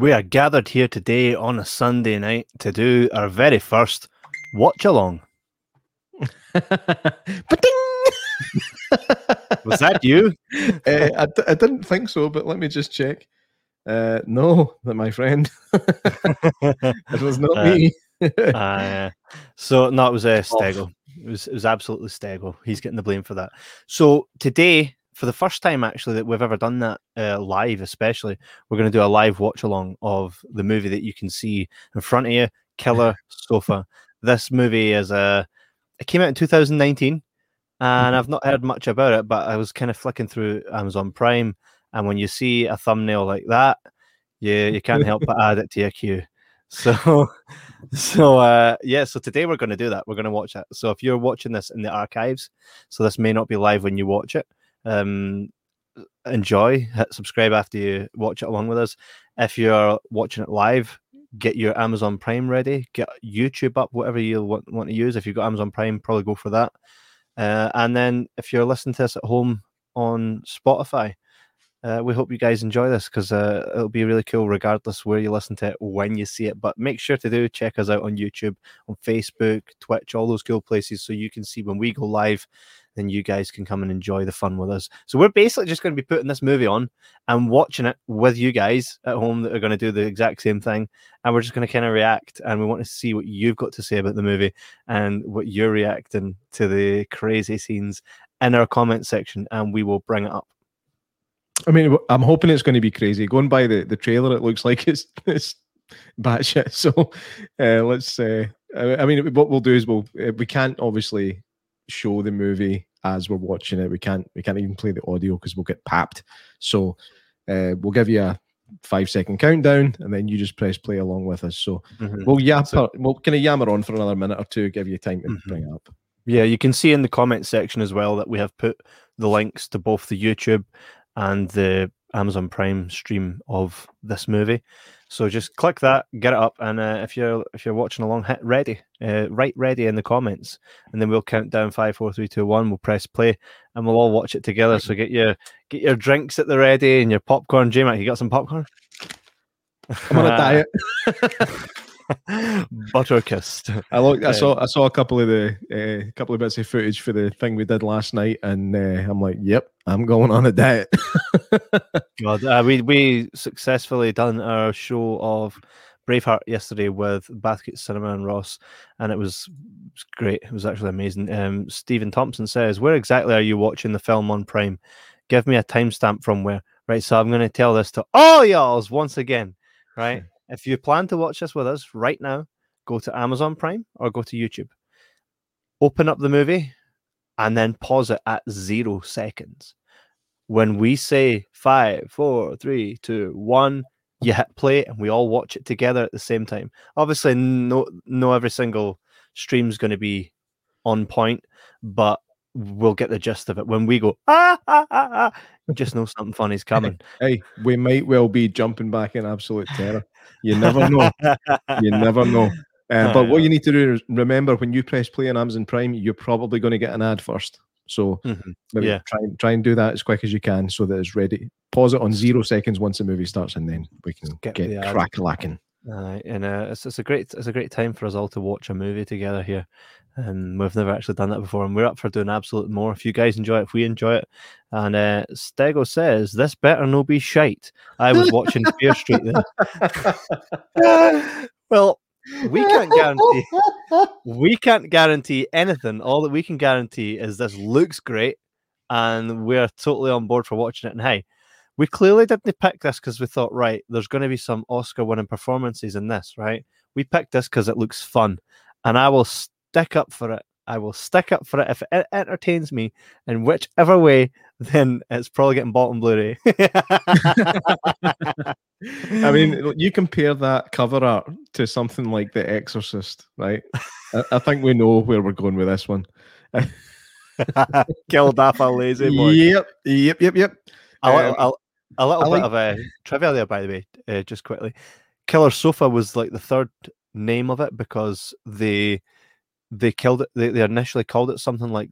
We are gathered here today on a Sunday night to do our very first watch along. Was that you? uh, I, d- I didn't think so, but let me just check. Uh, no, that my friend. it was not Uh, me. uh, so no, it was uh, Stego. It was it was absolutely Stego. He's getting the blame for that. So today, for the first time actually that we've ever done that uh, live, especially, we're going to do a live watch along of the movie that you can see in front of you, Killer Sofa. This movie is a. It came out in 2019, and I've not heard much about it, but I was kind of flicking through Amazon Prime, and when you see a thumbnail like that, you you can't help but add it to your queue. So, so uh, yeah. So today we're going to do that. We're going to watch it. So if you're watching this in the archives, so this may not be live when you watch it. Um, enjoy. Hit subscribe after you watch it along with us. If you're watching it live, get your Amazon Prime ready. Get YouTube up, whatever you want, want to use. If you've got Amazon Prime, probably go for that. Uh, and then if you're listening to us at home on Spotify, uh, we hope you guys enjoy this because uh, it'll be really cool regardless where you listen to it when you see it. But make sure to do check us out on YouTube, on Facebook, Twitch, all those cool places so you can see when we go live. Then you guys can come and enjoy the fun with us. So we're basically just going to be putting this movie on and watching it with you guys at home that are going to do the exact same thing, and we're just going to kind of react. And we want to see what you've got to say about the movie and what you're reacting to the crazy scenes in our comment section, and we will bring it up. I mean, I'm hoping it's going to be crazy. Going by the, the trailer, it looks like it's it's batshit. So uh, let's. Uh, I mean, what we'll do is we'll uh, we can't obviously show the movie as we're watching it. We can't we can't even play the audio because we'll get papped. So uh, we'll give you a five second countdown, and then you just press play along with us. So Mhm. we'll yammer, So- we'll kind of yammer on for another minute or two, give you time to Mhm. bring it up. Yeah, you can see in the comment section as well that we have put the links to both the YouTube and the Amazon Prime stream of this movie. So just click that, get it up, and uh, if you're if you're watching along, hit ready, uh, write ready in the comments, and then we'll count down five, four, three, two, one. We'll press play, and we'll all watch it together. So get your get your drinks at the ready and your popcorn. J Mac, you got some popcorn? I'm on a diet. Butter kissed. I looked. I saw. I saw a couple of the uh, couple of bits of footage for the thing we did last night, and uh, I'm like, "Yep, I'm going on a diet." God, uh, we we successfully done our show of Braveheart yesterday with Bathgate Cinema and Ross, and it was, it was great. It was actually amazing. Um, Stephen Thompson says, "Where exactly are you watching the film on Prime? Give me a timestamp from where." Right, so I'm going to tell this to all y'all's once again. Right, if you plan to watch this with us right now, go to Amazon Prime or go to YouTube. Open up the movie, and then pause it at zero seconds when we say five, four, three, two, one, you hit play and we all watch it together at the same time. Obviously, no, no, every single stream's going to be on point, but we'll get the gist of it. When we go ah ah ah, ah just know something funny's coming. hey, we might well be jumping back in absolute terror. You never know. you never know. Uh, but what you need to do is remember when you press play on Amazon Prime, you're probably going to get an ad first. So Mhm. maybe Yeah. try try and do that as quick as you can so that it's ready. Pause it on zero seconds once the movie starts, and then we can Get get, crack lacking. Aye, and uh, it's, it's a great it's a great time for us all to watch a movie together here, and we've never actually done that before, and we're up for doing absolute more. If you guys enjoy it, if we enjoy it, and uh, Stego says this better no be shite. I was watching Fear Street then. well, we can't guarantee we can't guarantee anything. All that we can guarantee is this looks great, and we're totally on board for watching it. And hey, we clearly didn't pick this because we thought, right, there's going to be some Oscar-winning performances in this, right? We picked this because it looks fun, and I will stick up for it. I will stick up for it if it entertains me in whichever way. Then it's probably getting bought on Blu-ray. I mean, you compare that cover art to something like The Exorcist, right? I, I think we know where we're going with this one. killed off a lazy boy. Yep, yep, yep, yep. A little, Um, a, a little I bit of a trivia there, by the way, uh, just quickly. Killer Sofa was like the third name of it because they they killed it. They, they initially called it something like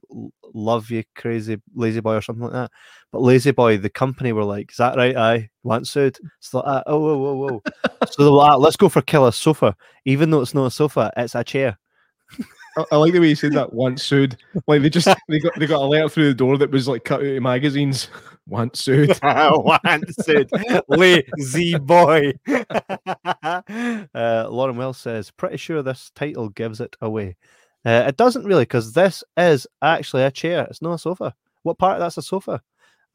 "Love You Crazy Lazy Boy" or something like that. But La-Z-Boy, the company were like, "Is that right? Aye, want sued." So like, ah, oh, whoa, whoa, whoa. so they're like, "Ah, let's go for Killer Sofa, even though it's not a sofa, it's a chair. I, I like the way you said that. Once sued, like they just they got they got a letter through the door that was like cut out of magazines. Once sued. want sued, La-Z-Boy. uh, Lauren Wells says, "Pretty sure this title gives it away." Uh, it doesn't really, because this is actually a chair. It's not a sofa. What part of that's a sofa?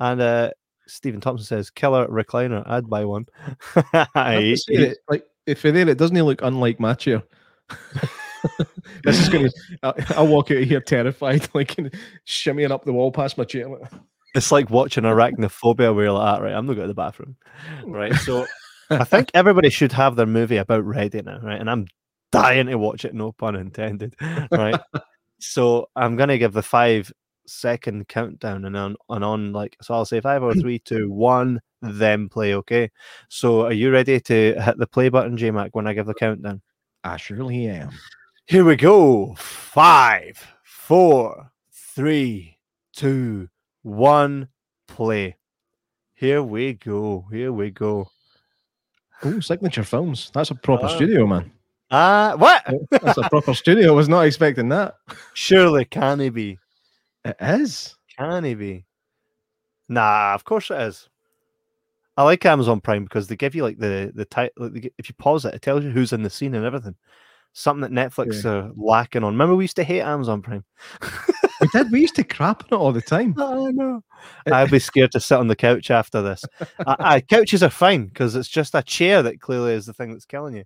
And uh, Stephen Thompson says, "Killer recliner. I'd buy one." I I, that, like if you're there, it doesn't he look unlike my chair. this is gonna. I'll, I'll walk out of here terrified, like shimmying up the wall past my chair. it's like watching arachnophobia where you're like, ah, right, I'm not going to the bathroom. Right. So I think everybody should have their movie about ready now, right? And I'm dying to watch it, no pun intended. Right. so I'm gonna give the five second countdown and on and on like so I'll say five, four, three, two, one, then play, okay? So are you ready to hit the play button, J Mac, when I give the countdown? I surely am. Here we go. Five, four, three, two, one, play. Here we go. Here we go. Oh, signature films. That's a proper Ah. studio, man. Ah, what? That's a proper studio. I was not expecting that. Surely can he be? It is. Can he be? Nah, of course it is. I like Amazon Prime because they give you like the the title. Like if you pause it, it tells you who's in the scene and everything. Something that Netflix are lacking on. Remember, we used to hate Amazon Prime. We did. We used to crap on it all the time. Oh know. I'd be scared to sit on the couch after this. I, I, couches are fine because it's just a chair that clearly is the thing that's killing you.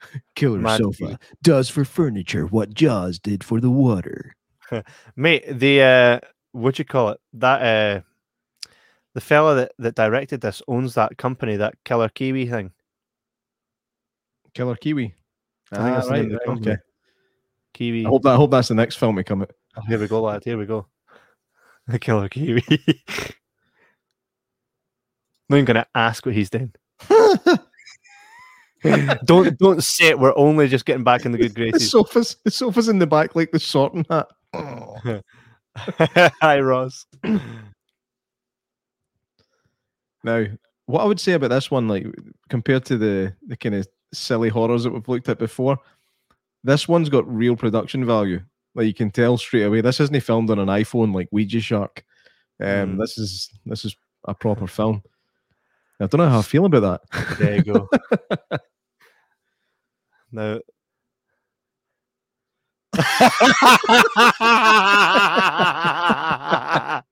Killer sofa does for furniture what Jaws did for the water. Mate, the uh what you call it? That uh the fella that, that directed this owns that company, that Killer Kiwi thing. Killer Kiwi. I think that's the name of the company. okay. Kiwi. I hope that. I hope that's the next film we come out. Oh, here we go, lad. Here we go. The Killer Kiwi. not even gonna ask what he's doing. don't don't say it. We're only just getting back in the good the graces. sofas. The sofas in the back, like the sorting hat. Oh. Hi, Ross. Now, what I would say about this one, like compared to the the kind of silly horrors that we've looked at before, this one's got real production value. Like you can tell straight away, this isn't filmed on an iPhone like Ouija Shark. Um, Mm. This is this is a proper film. I don't know how I feel about that. There you go. Now.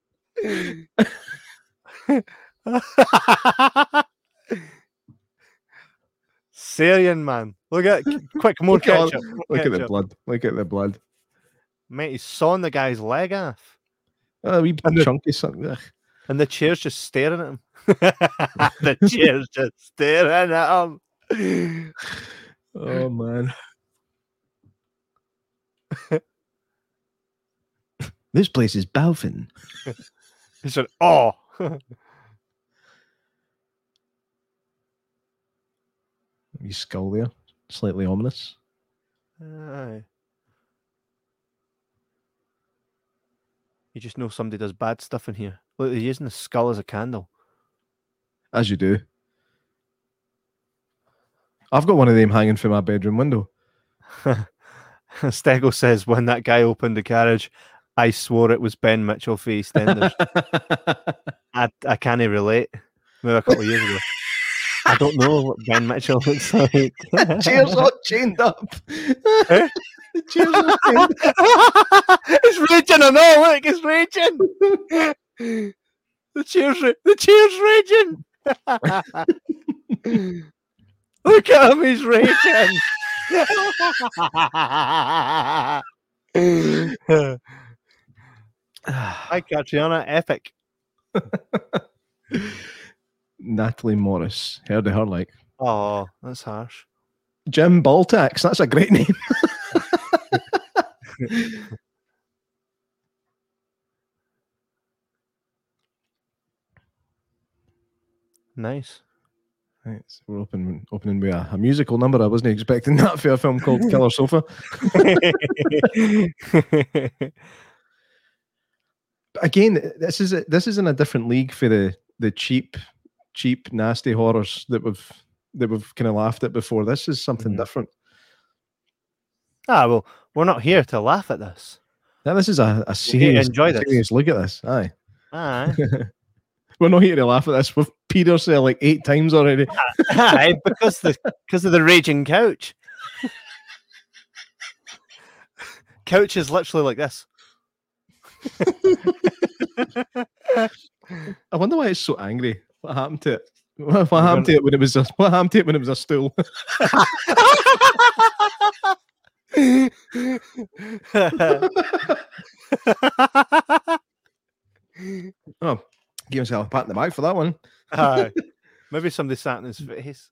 Syrian man. Look at quick more Look at ketchup. more Look at the blood. Look at the blood. Mate, he's sawing the guy's leg off. A wee And the- chunky something. And the chair's just staring at him. the chair's just staring at him. Oh man. this place is Balfin. He said, Oh. Wee skull there. Slightly ominous. Aye. You just know somebody does bad stuff in here. Look, they're using the skull as a candle. As you do. I've got one of them hanging from my bedroom window. Stego says, when that guy opened the carriage, I swore it was Ben Mitchell for EastEnders. I, I can't relate. Maybe a couple of years ago. I don't know what Ben Mitchell looks like. Cheers all chained up. Eh? the chairs all chained up. it's raging, I know. Look, it's raging. the chair's ra- the chair's raging. Look at him, he's raging. Hi, Catriona, epic. Natalie Morris. Heard of her like. Oh, that's harsh. Jim Baltax. That's a great name. Nice. Right, so we're opening opening with a, a, musical number. I wasn't expecting that for a film called Killer Sofa. Again, this is a, this is in a different league for the the cheap, cheap, nasty horrors that we've that we've kind of laughed at before. This is something mm. different. Ah, well, we're not here to laugh at this. Now, this is a, a serious, enjoy this. serious look at this. Aye. Aye. we're not here to laugh at this. We've peed ourselves like eight times already. Aye, because the because of the raging couch. couch is literally like this. I wonder why it's so angry. What happened to it? What, what happened to it when it was a what happened to it when it was a stool? oh, give himself a pat in the back for that one. Uh, maybe somebody sat in his face.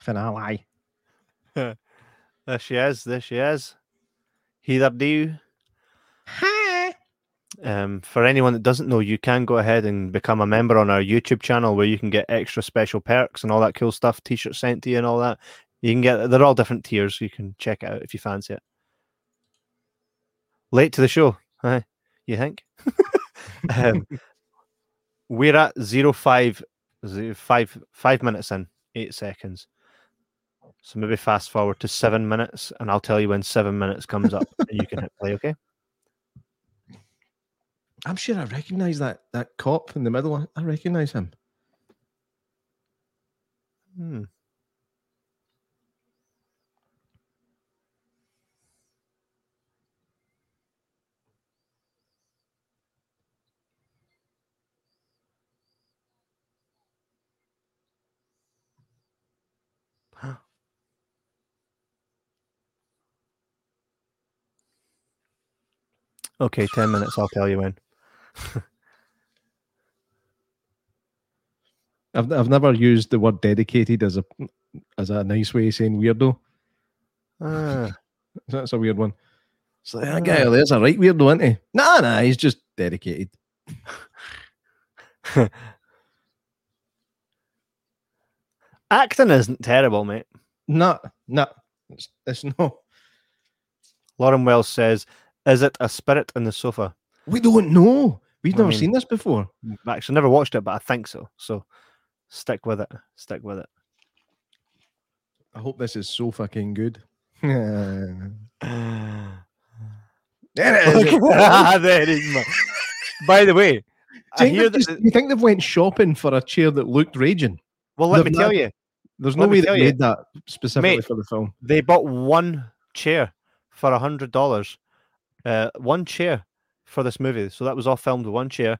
Finale. there she is. There she is. Heather do. Hi. Um, for anyone that doesn't know, you can go ahead and become a member on our YouTube channel where you can get extra special perks and all that cool stuff, t-shirts sent to you and all that. You can get they're all different tiers. You can check it out if you fancy it. Late to the show, huh? You think? um, we're at zero five, zero five five minutes in, eight seconds. So maybe fast forward to seven minutes, and I'll tell you when seven minutes comes up, and you can hit play. Okay. I'm sure I recognise that that cop in the middle. I recognise him. Hmm. Okay, 10 minutes. I'll tell you when. I've I've never used the word dedicated as a as a nice way of saying weirdo. Ah. That's a weird one. So that guy there's a right weirdo, isn't he? Nah, nah, he's just dedicated. Acting isn't terrible, mate. No, no, it's, it's no. Lauren Wells says is it a spirit in the sofa? We don't know. We've never mean, seen this before. Mm, actually, never watched it, but I think so. So stick with it. Stick with it. I hope this is so fucking good. there it is. there it is. By the way, I hear that just, you think they've went shopping for a chair that looked raging? Well, let they've me tell you. There's no way they made that specifically Mate, for the film. They bought one chair for a hundred dollars uh, one chair for this movie. So that was all filmed with one chair.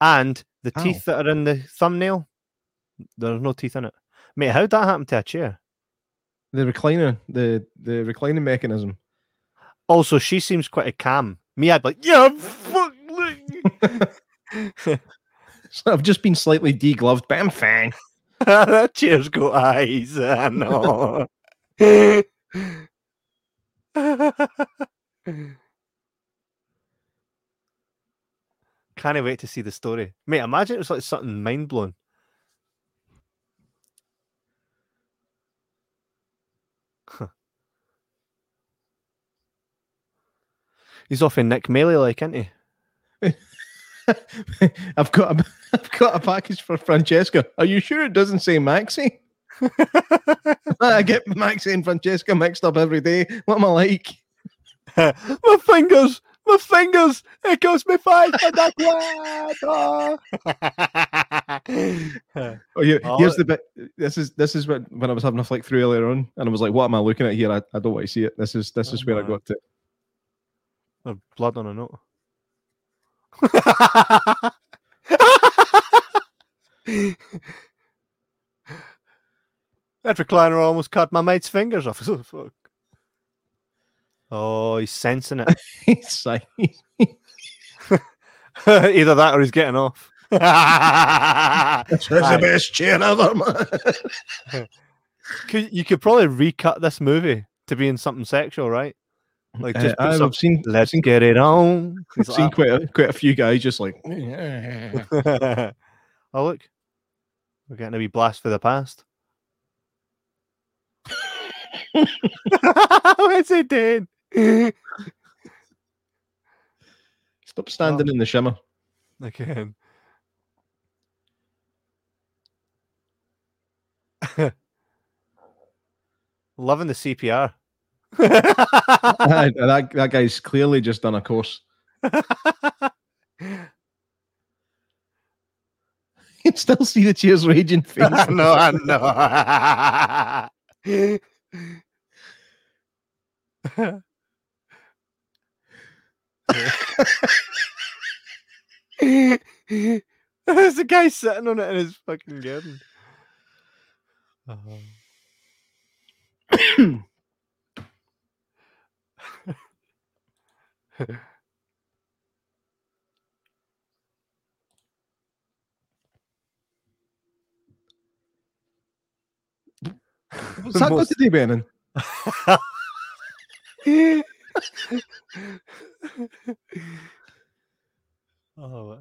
And the oh. teeth that are in the thumbnail, there's no teeth in it. Mate, how'd that happen to a chair? The recliner, the the reclining mechanism. Also, she seems quite a calm. Me, I'd be like, yeah, fuck. so I've just been slightly degloved, but I'm fine. that chair's got eyes. I know. Can't wait to see the story. Mate, imagine it was like something mind blowing. He's off in Nick Maley, like, isn't he? I've got a, I've got a package for Francesca. Are you sure it doesn't say Maxi? I get Maxi and Francesca mixed up every day. What am I like? My fingers my fingers. It cost me five that oh, here, here's the bit. This is this is when, when I was having a flick through earlier on, and I was like, "What am I looking at here? I, I don't want to see it." This is this oh, is oh, where man. I got to. Oh, blood on a note. that recliner almost cut my mate's fingers off. Oh, he's sensing it. he's like, either that or he's getting off. That's the best chair ever, man. Could, you could probably recut this movie to be in something sexual, right? Like Uh, just put I've seen let's seen, get it on. I've He's seen quite a, quite a few guys just like oh look, we're getting a wee blast for the past. What's it doing? Stop standing in the shimmer. Again. Loving the CPR. That that guy's clearly just done a course. You can still see the cheers raging face. no, I know. There's a guy sitting on it in his fucking garden. Uh-huh. What's that got to do, Benin? oh,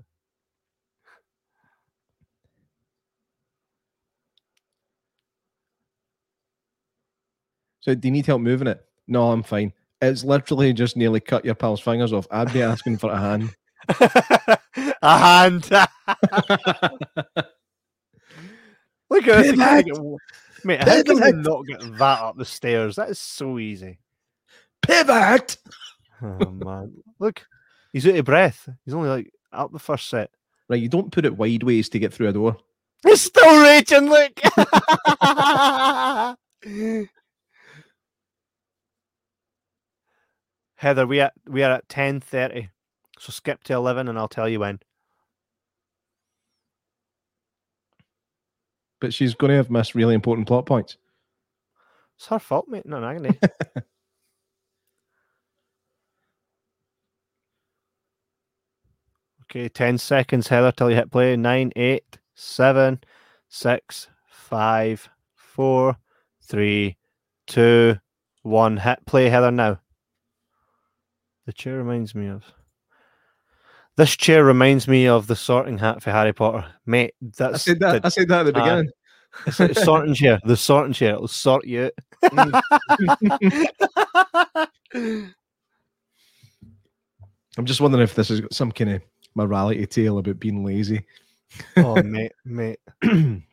So, do you need help moving it? No, I'm fine. It's literally just nearly cut your pal's fingers off. I'd be asking for a hand. a hand. Look at this. Pivot. guy get- Mate, how can you not get that up the stairs? That is so easy. Pivot. Oh man, look, he's out of breath. He's only like up the first set. Right, you don't put it wide ways to get through a door. He's still raging. Look. Heather, we at we are at ten thirty. So skip to eleven, and I'll tell you when. But she's going to have missed really important plot points. It's her fault, mate. No, not agony. okay, ten seconds, Heather, till you hit play. Nine, eight, seven, six, five, four, three, two, one. Hit play, Heather. Now. The chair reminds me of. This chair reminds me of the sorting hat for Harry Potter, mate. I That's said that. the- I said that at the Aye. beginning. it's a sorting chair. The sorting chair. It'll sort you out. I'm just wondering if this has got some kind of morality tale about being lazy. oh, mate, mate.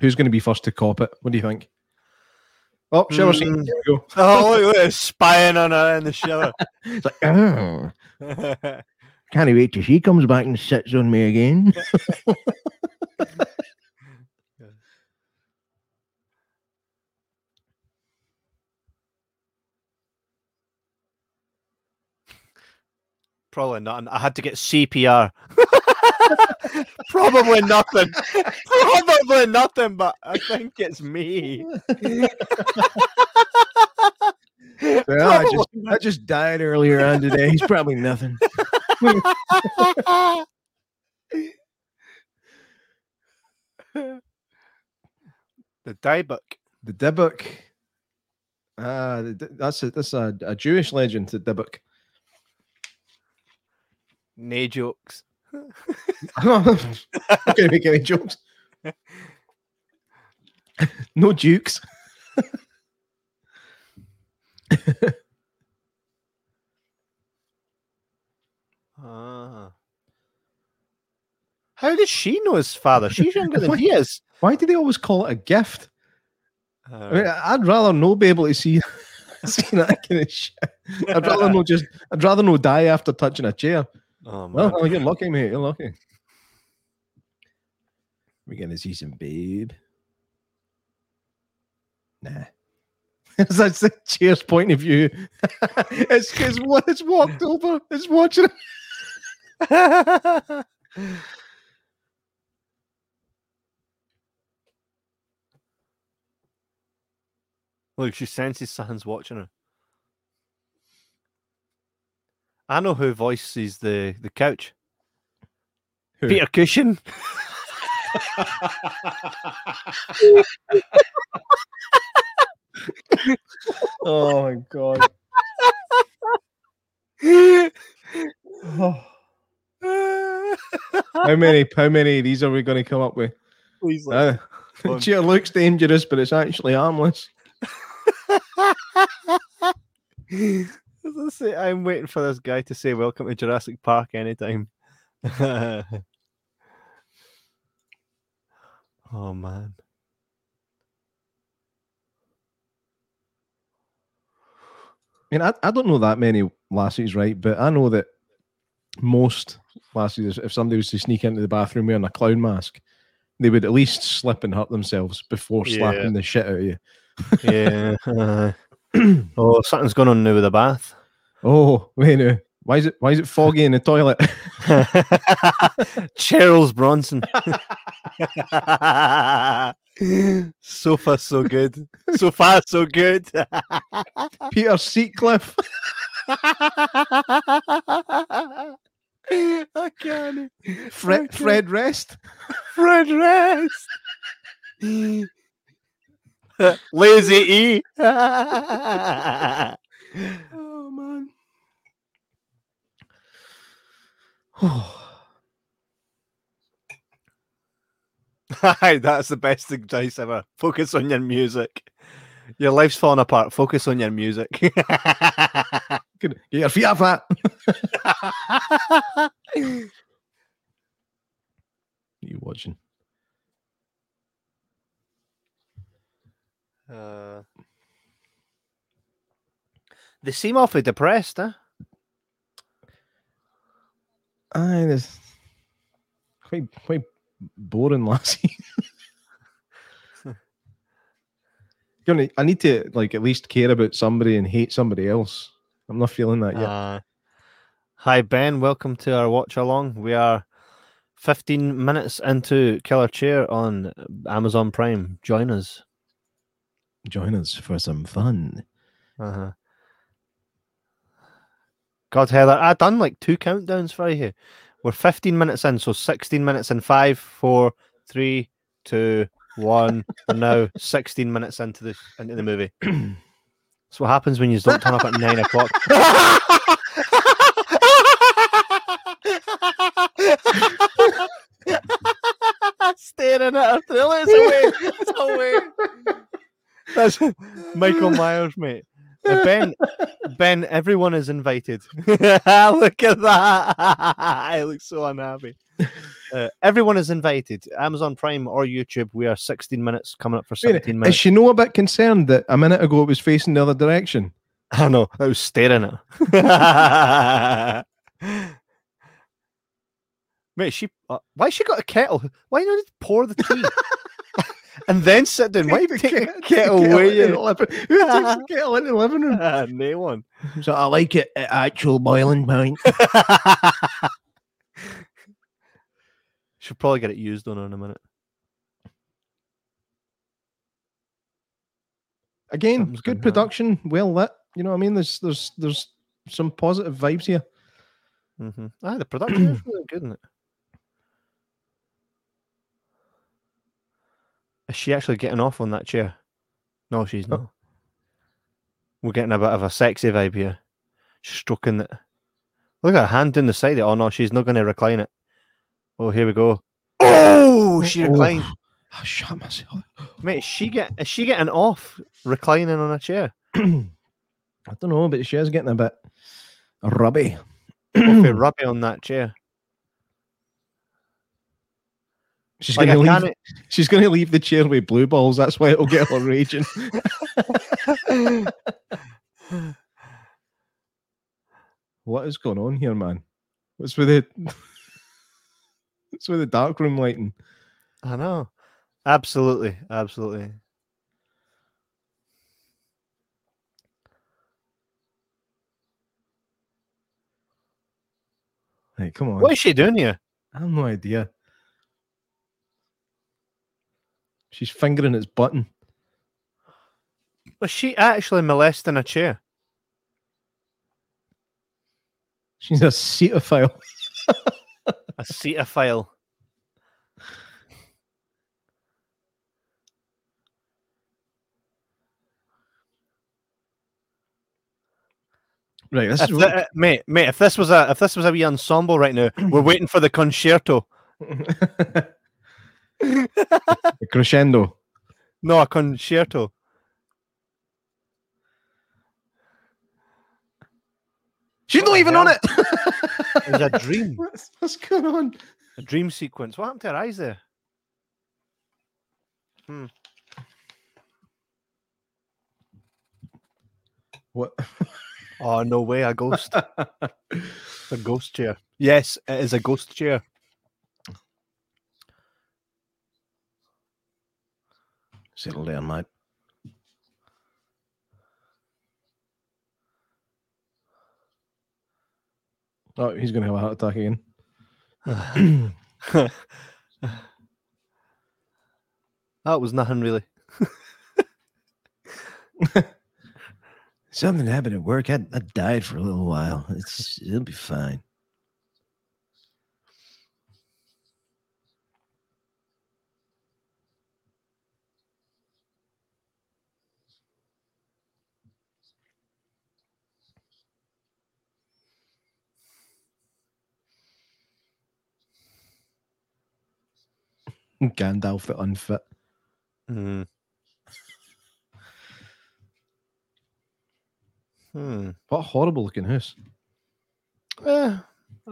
Who's going to be first to cop it? What do you think? Oh, shower scene. Mm. Here we go. Oh, look, look, spying on her in the shower. It's like, oh, can't wait till she comes back and sits on me again. Probably not. I had to get CPR. Probably nothing. Probably nothing, but I think it's me. Yeah, I just, I just died earlier on today. He's probably nothing. the die book. The Dybbuk. Ah, the that's a, that's a, a Jewish legend. The Dybbuk. Nay jokes. I'm not gonna make any jokes. no dukes. Ah. How does she know his father? She's younger than he is. Why do they always call it a gift? I Uh, mean, I'd rather not be able to see, see that kind of shit. I'd rather not just. I'd rather not die after touching a chair. Oh, man. Well, oh, you're lucky, mate. You're lucky. We're gonna see some babe. Nah. That's the chair's point of view. it's it's what it's walked over. It's watching. it. Look, she senses something's watching her. I know who voices the, the couch. Who? Peter Cushing. oh my god. Oh. How many how many of these are we going to come up with? Please, Uh, Fun. cheer looks dangerous, but it's actually harmless. Say I'm waiting for this guy to say welcome to Jurassic Park anytime. oh man. I mean, I, I don't know that many lassies, right? But I know that most lassies, if somebody was to sneak into the bathroom wearing a clown mask, they would at least slip and hurt themselves before Yeah. slapping the shit out of you. Yeah. oh, something's going on now with the bath. Oh, wait now. Why is it why is it foggy in the toilet? Charles Bronson. so far, so good. So far, so good. Peter Seatcliffe. I can't. Fred Okay. Fred Rest. Fred Rest. Lazy E. Oh man. Aye, that's the best advice ever. Focus on your music. Your life's falling apart. Focus on your music. Get your feet off that. you watching? Uh, they seem awfully depressed, huh? Aye, there's quite quite boring lassie. Gonna- I need to like at least care about somebody and hate somebody else. I'm not feeling that yet. Uh, hi, Ben. Welcome to our watch along. We are 15 minutes into Killer Chair on Amazon Prime. Join us. Join us for some fun. Uh-huh. God, Heather, I done like two countdowns for you. We're 15 minutes in, so 16 minutes in five, four, three, two, one. We're now 16 minutes into the into the movie. That's what happens when you don't turn up at nine o'clock. Staring at her thrill. It's away. It's away. That's Michael Myers, mate. Uh, ben, Ben, everyone is invited. Look at that. I look so unhappy. Uh, everyone is invited. Amazon Prime or YouTube. We are 16 minutes coming up for Wait, 17 Is minutes. she no a bit concerned that a minute ago it was facing the other direction? I know. I was staring at her. Mate, she. Uh, why she got a kettle? Why not pour the tea and then sit down? Why you take the kettle away? into You the living- Who takes the kettle into the living room? uh, no one. So I like it at actual boiling point. Should probably get it used on her in a minute. Again, Something's good gonna happen. production, well lit. You know what I mean? There's there's there's some positive vibes here. Mm-hmm. Ah, the production is really good, isn't it? Is she actually getting off on that chair? No, she's Oh. not. We're getting a bit of a sexy vibe here. She's stroking it. Look at her hand in the side. of it. Oh no, she's not going to recline it. Oh, here we go. Oh, oh she Oh. reclined. I shot myself. Mate, is she get is she getting off reclining on a chair? I don't know, but she is getting a bit rubby. Rubby on that chair. She's Like, gonna I leave. She's gonna leave the chair with blue balls. That's why it'll get her raging. what is going on here, man? What's with it? What's with the dark room lighting? I know. Absolutely. Absolutely. Hey, come on. What is she doing here? I have no idea. She's fingering its button. Was she actually molesting a chair? She's a cetophile. a cetophile. Right, this if is the, uh, mate, mate. If this was a if this was a wee ensemble right now, we're waiting for the concerto. the crescendo. No, a concerto. She's What not even on hell? it. It was a dream. what's, what's going on? A dream sequence. What happened to her eyes there? Hmm. What? Oh no way, a ghost. a ghost chair. Yes, it is a ghost chair. Settle down, mate. Oh, he's going to have a heart attack again. that was nothing really. Something happened at work. I, I died for a little while. It's it'll be fine. Gandalf the unfit. Hmm. Hmm. What a horrible looking house. Eh,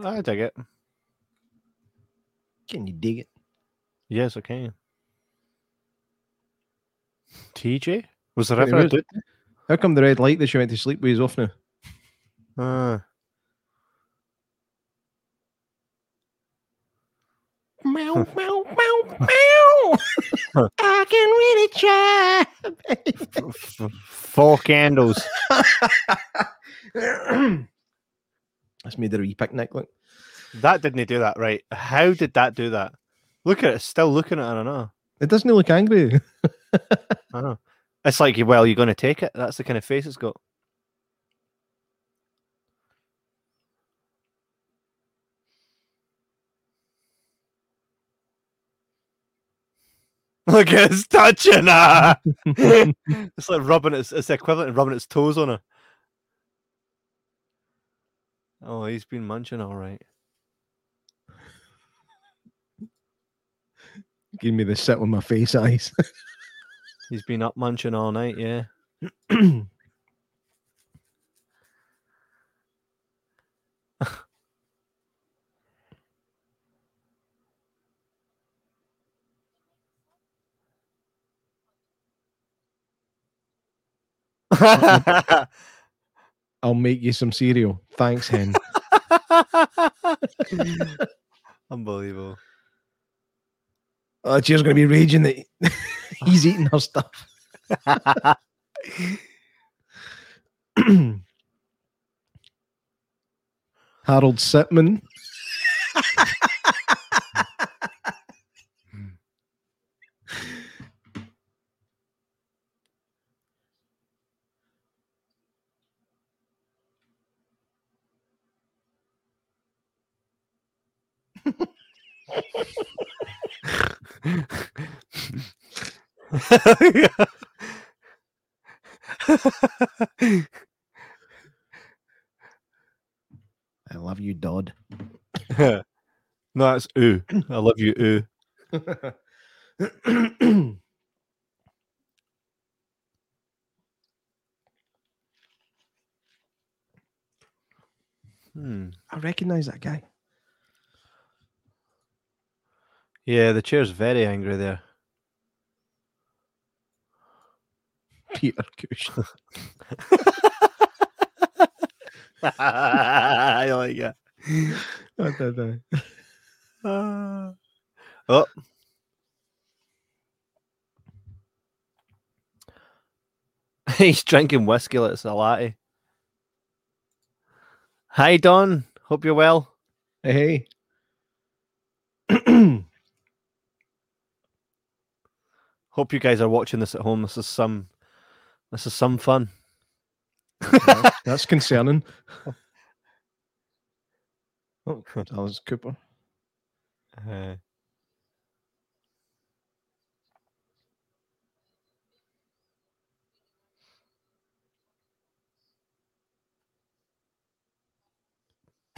I dig it. Can you dig it? Yes, I can. TJ? Was there ever a dude? How come the red light that she went to sleep with is off now? Ah. Meow, meow, meow. I can really try. F- f- Four candles. That's made a wee picnic look. That didn't do that right. How did that do that? Look at it, still looking at it. I don't know. It doesn't look angry. I know. It's like, well, you're going to take it. That's the kind of face it's got. Look at it's touching her. it's like rubbing its. It's the equivalent of rubbing its toes on her. Oh, he's been munching all right. Give me the sit with my face eyes. He's been up munching all night. Yeah. I'll make you some cereal. Thanks, hen. Unbelievable. oh, Cheer's going to be raging that he's eating her stuff. Harold Sitman. I love you, Dodd. no, that's ooh. I love you, ooh. Hmm. I recognize that guy. Yeah, the chair's very angry there. Peter Cush. I like it. I don't know. Ah. oh. He's drinking whiskey like it's a latte. Hi, Don. Hope you're well. Hey. Hope you guys are watching this at home. This is some, this is some fun. That's- That's concerning. Oh, Alice Cooper. Uh,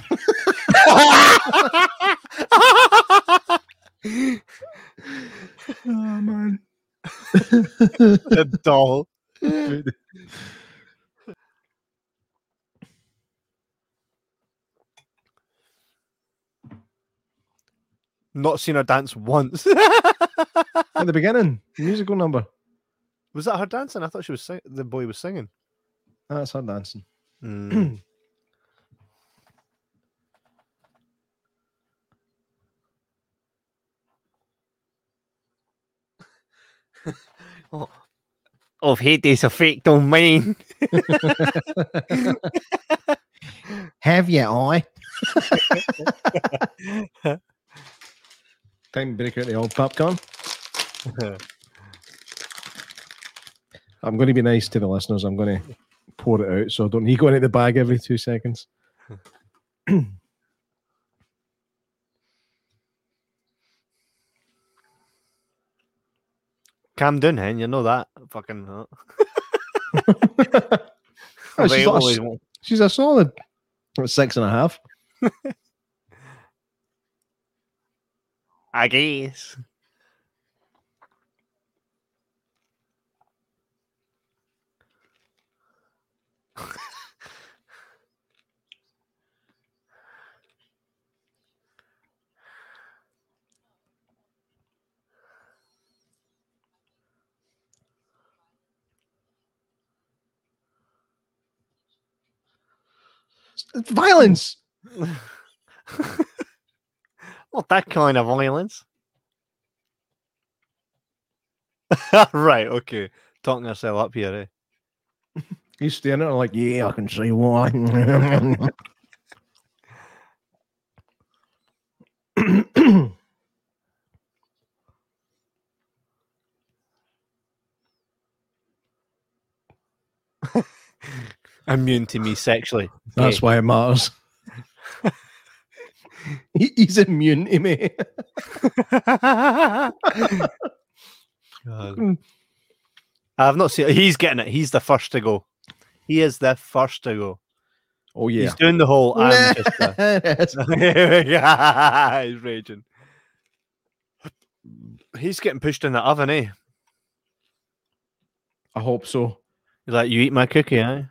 oh man. the doll. Not seen her dance once. At the beginning, musical number. was that her dancing? I thought she was sing- the boy was singing. That's her dancing. Mm. oh. Of Hades a fake domain. Have you, I? Time to break out the old popcorn. I'm going to be nice to the listeners. I'm going to pour it out so I don't need going into the bag every two seconds. Cam down, hen, you know that. Fucking. Uh, Oh, she's, a always s- want- she's a solid six and a half. I guess. It's violence. Not that kind of violence. right, okay. Talking herself up here, eh? He's standing there like, yeah, I can see why. Immune to me sexually. That's why it matters. He- He's immune to me. I've not seen he's getting it. He's the first to go. He is the first to go. Oh yeah. He's doing the whole I'm just a- Yes. he's raging. He's getting pushed in the oven, eh? I hope so. He's like, you eat my cookie, eh?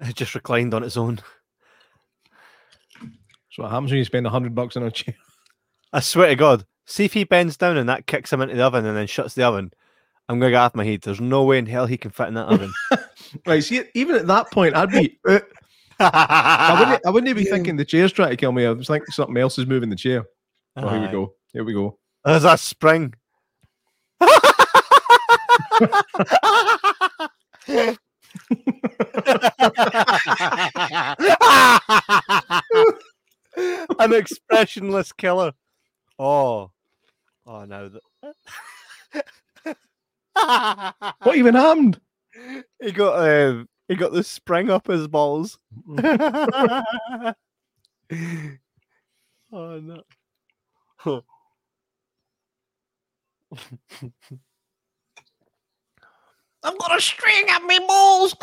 It just reclined on its own. So what happens when you spend a hundred bucks on a chair? I swear to God, see if he bends down and that kicks him into the oven and then shuts the oven. I'm gonna get off my head. There's no way in hell he can fit in that oven. Right, see, even at that point, I'd be. uh, I wouldn't. I wouldn't be thinking the chair's trying to kill me. I was thinking something else is moving the chair. Oh, here we go. Here we go. There's a spring. An expressionless killer. Oh. Oh no. What even happened? he got uh, he got the spring up his balls. oh no. I'm gonna string up me balls.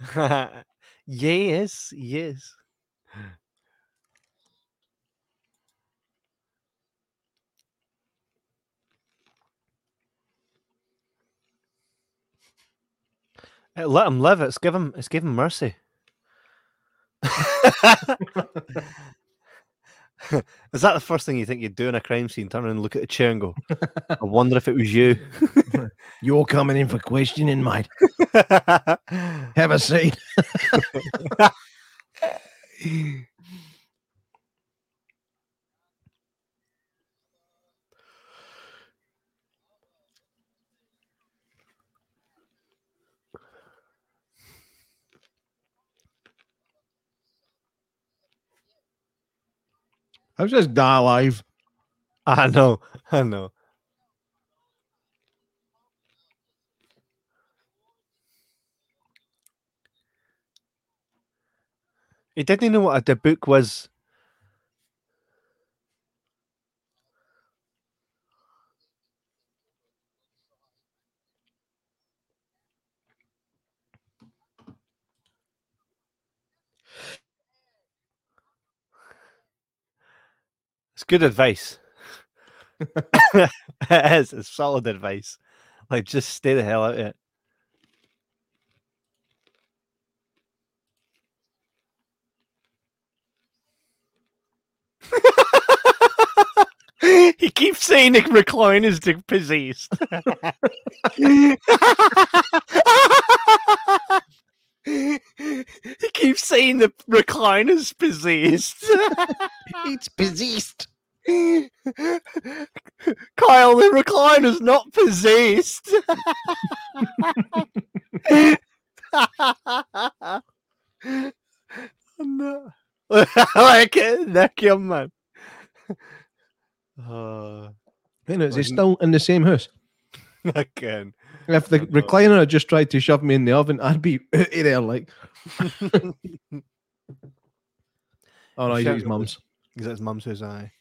yes, yes. Uh, Let him live. It's give him. It's give him mercy. Is that the first thing you think you'd do in a crime scene? Turn around and look at the chair and go, "I wonder if it was you." You're coming in for questioning, mate. Have a seat. I was just die alive. I know, I know. He didn't know what the book was. Good advice. it is. It's solid advice. Like, just stay the hell out of it. he keeps saying the recline is possessed. he keeps saying the recliner's possessed. it's possessed. Kyle, the recliner's not possessed. no. like it, him, man. Uh, you know, is he still in the same house? Again. If the recliner had just tried to shove me in the oven, I'd be out of there like. oh no, he's at his mum's. He's at his mum's house. I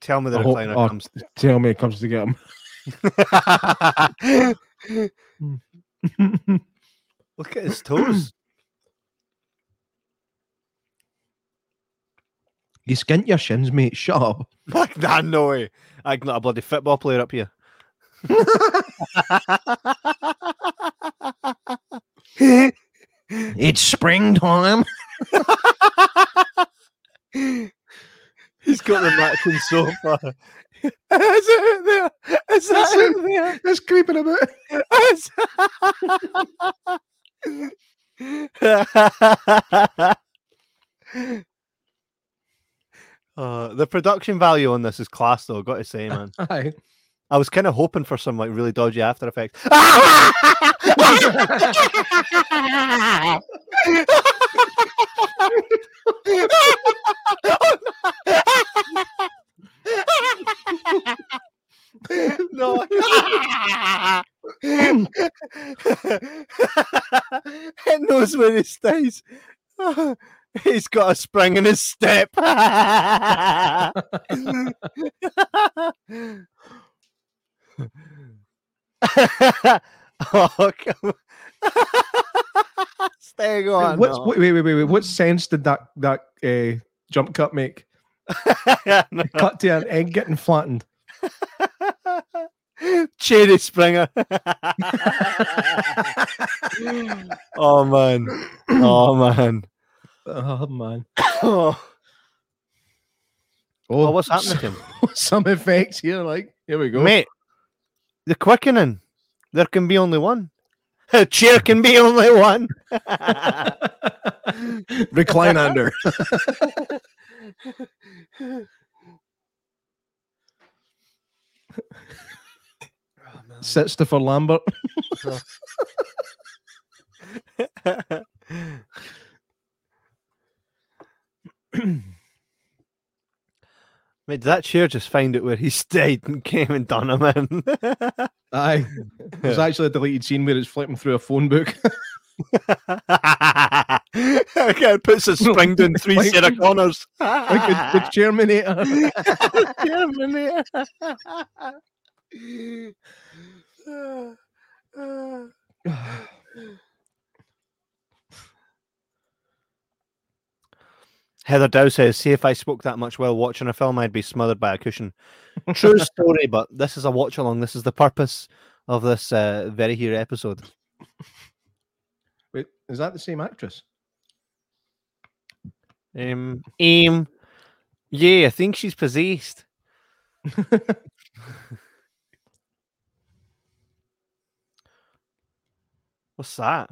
tell me the I recliner hope, oh, comes. Tell me it comes to get him. Look at his toes. You skint your shins, mate. Shut up. nah, no way. I'm not a bloody football player up here. it's springtime. He's got the matching sofa. Is it there? Is that it there? It's creeping a bit. Uh, the production value on this is class, though. Got to say, man. Aye. I was kind of hoping for some like really dodgy After Effects. no. it knows where it stays. He's got a spring in his step. oh, on. What's, wait, wait, wait, wait. What sense did that that uh, jump cut make? no. Cut to an egg getting flattened. Cherry Springer. oh man. Oh man. Oh man. oh. Oh, what's happening to him? Some effects here, like here we go, mate. The quickening. There can be only one. A chair can be only one. Recline under. Sits for Lambert. Mate, did that chair just find it where he stayed and came and done him in? Aye. There's actually a deleted scene where it's flipping through a phone book. okay, it puts a spring down three like, set of corners. like a, the Chairminator. Chairminator. Heather Dow says, "See if I spoke that much while watching a film, I'd be smothered by a cushion." True story, but this is a watch along. This is the purpose of this uh, very here episode. Wait, is that the same actress? Um, aim. Yeah, I think she's possessed. What's that?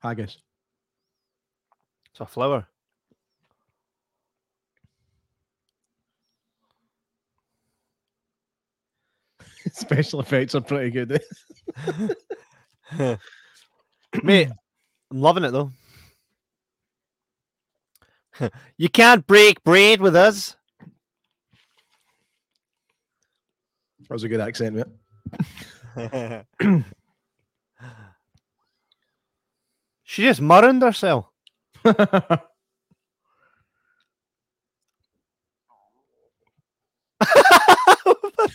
Haggis. It's a flower. Special effects are pretty good. Mate, I'm loving it though. you can't break bread with us. That was a good accent, mate. she just murdered herself. What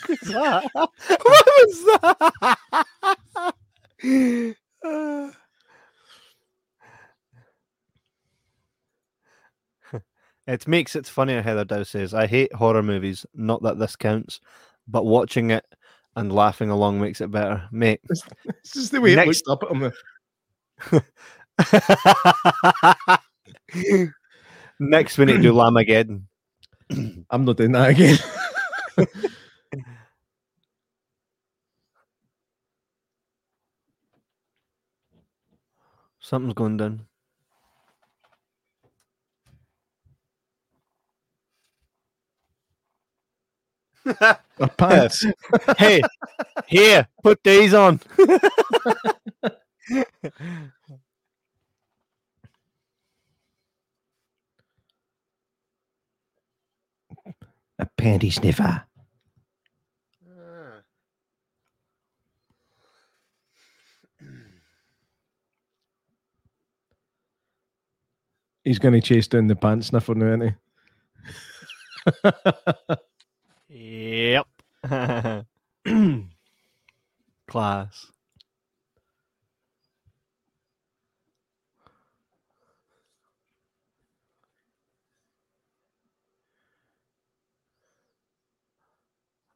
was that? What was that? it makes it funnier, Heather Dow says. I hate horror movies, not that this counts, but watching it and laughing along makes it better. Mate. This is the way Next... it looks up at him. Next we need to do Llamageddon. I'm not doing that again. Something's going down. A pants. hey, here, put these on. panty sniffer. He's going to chase down the pants sniffer now, isn't he? yep. Class.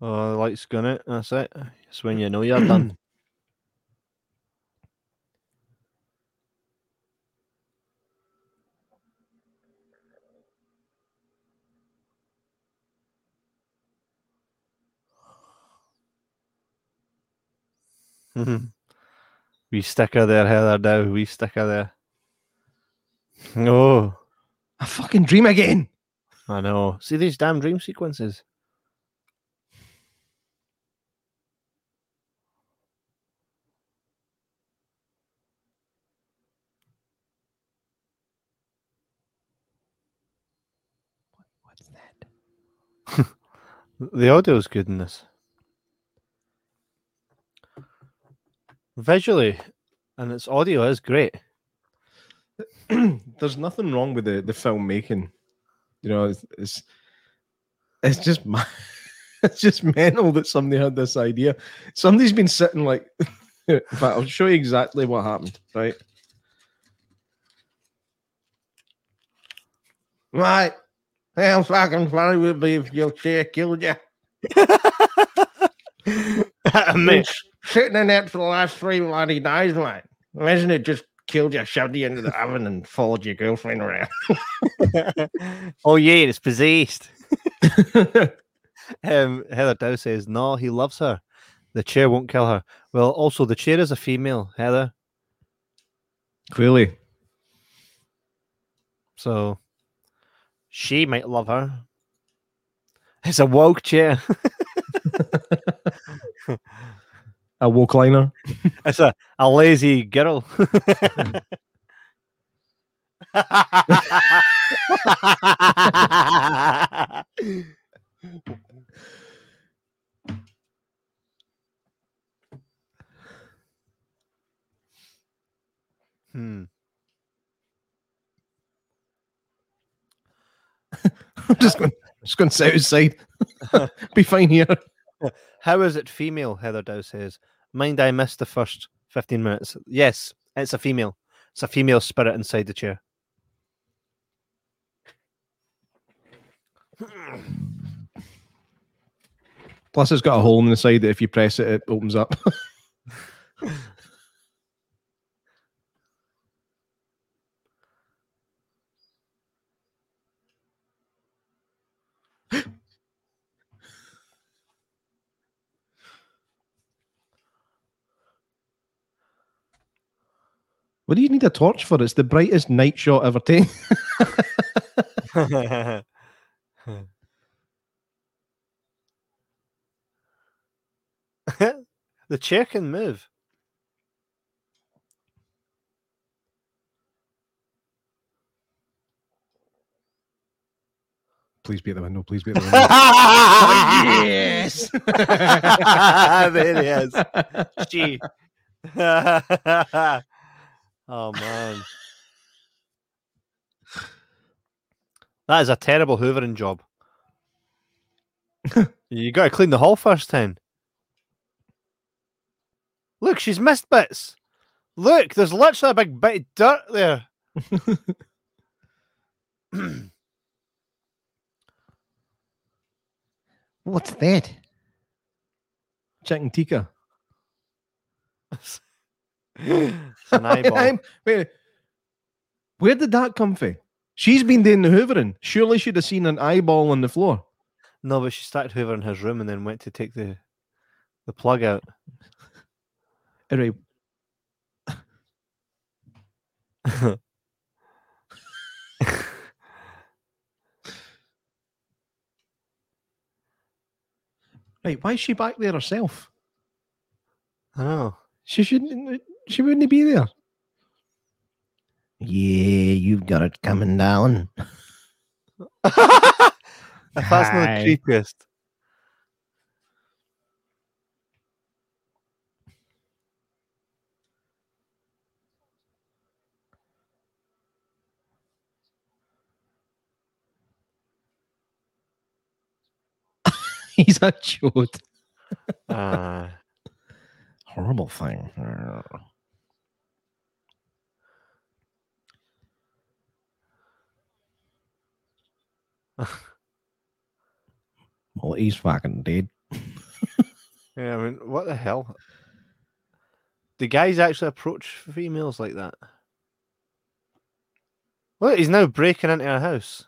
Oh, the light's gone it. That's it. It's when you know you're done. we sticker there, Heather Dow. We sticker there. Oh. A fucking dream again. I know. See these damn dream sequences. The audio is good in this. visually and its audio is great. There's nothing wrong with the the filmmaking. You know, it's it's, it's just it's just mental that somebody had this idea. Somebody's been sitting like. fact, I'll show you exactly what happened. Right. Right. How fucking funny would be if your chair killed you. Mitch, sitting in that for the last three bloody days, mate. Imagine it just killed you, shoved you into the oven, and followed your girlfriend around. oh yeah, it's possessed. um, Heather Dow says no, he loves her. The chair won't kill her. Well, also the chair is a female, Heather. Clearly. So she might love her. It's a woke chair a woke liner. It's a, a lazy girl. hmm. I'm just going, just going to sit outside. Be fine here. How is it female? Heather Dow says. Mind, I missed the first 15 minutes. Yes, it's a female. It's a female spirit inside the chair. Plus, it's got a hole in the side that if you press it, it opens up. What do you need a torch for? It's the brightest night shot ever taken. the chair can move. please be at the window. Please be at the window. yes. there he is. She. Oh man. That is a terrible hoovering job. you got to clean the hall first, then. Look, she's missed bits. Look, there's literally a big bit of dirt there. What's that? Chicken tikka. it's an eyeball. Wait, where did that come from? She's been doing the hoovering. Surely she'd have seen an eyeball on the floor. No, but she started hoovering his room and then went to take the the plug out. Anyway, right, why is she back there herself? I know. She shouldn't. She wouldn't be there. Yeah, you've got it coming down. if that's not the creepiest. He's a chode. Uh, Horrible thing. Well, he's fucking dead. yeah, I mean, what the hell? Do guys actually approach females like that? Look, he's now breaking into a house.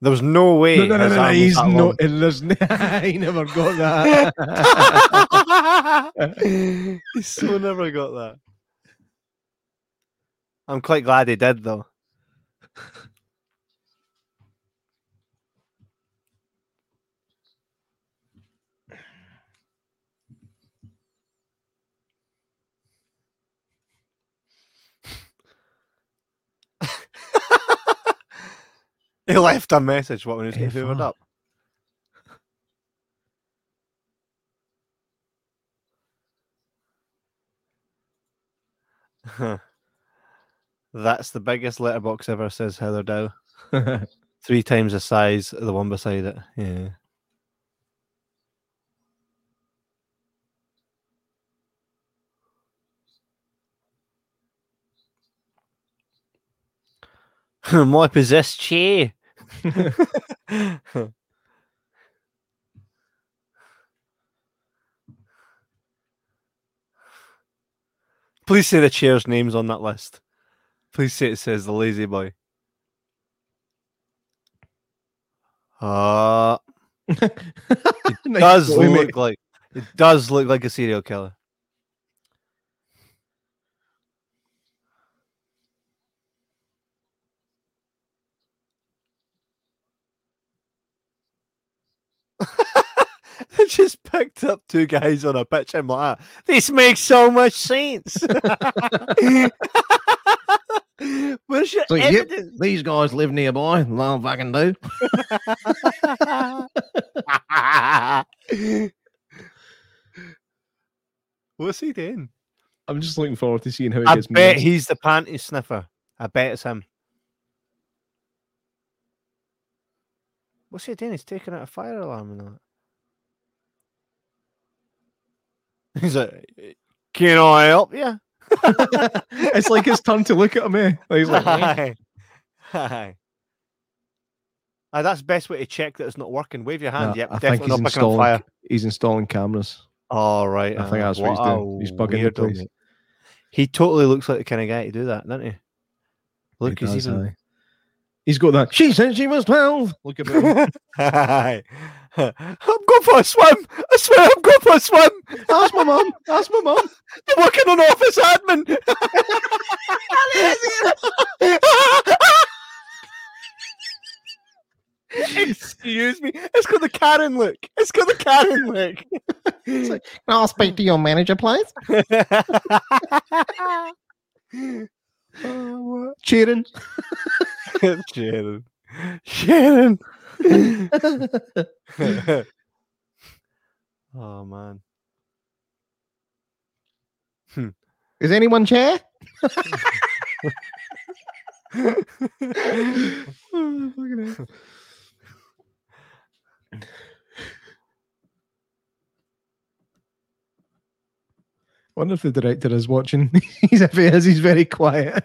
There was no way. No, no, no, no, no, He's no. There's, he never got that. he so never got that. I'm quite glad he did, though. He left a message. What when he was getting hoovered up? That's the biggest letterbox ever, says Heather Dow. Three times the size of the one beside it. Yeah. My possessed chair. Please say the chair's name's on that list. Please say it says the La-Z-Boy. Uh Nice does boy, mate. look like it does look like a serial killer. I just picked up two guys on a pitch. I'm like, "Ah, this makes so much sense. Where's your So, yep, these guys live nearby. They'll fucking do. What's he doing? I'm just looking forward to seeing how he I gets bet messed. he's the panty sniffer. I bet it's him. What's he doing? He's taking out a fire alarm and that. He's like, "Can I help you?" it's like his turn to look at him. Eh? Like, he's like, Hi. Hi. Aye, that's the best way to check that it's not working. Wave your hand. "Nah, yep, I think definitely he's not picking up installing. fire. He's installing cameras. All right. I think uh, that's what he's doing. He's bugging the place. He totally looks like the kind of guy to do that, doesn't he? Look, He he's does, even. aye. He's got that. She said she was twelve. Look at him. Hi. I'm going for a swim. I swear I'm going for a swim. Ask my mum. Ask my mum. I'm working on office admin. Excuse me. It's got the Karen look. It's got the Karen look. Can I speak to your manager, please? Cheering. Shannon. Shannon. oh man. Hmm. Is anyone chair? Oh, fucking wonder if the director is watching. he's if he is, he's very quiet.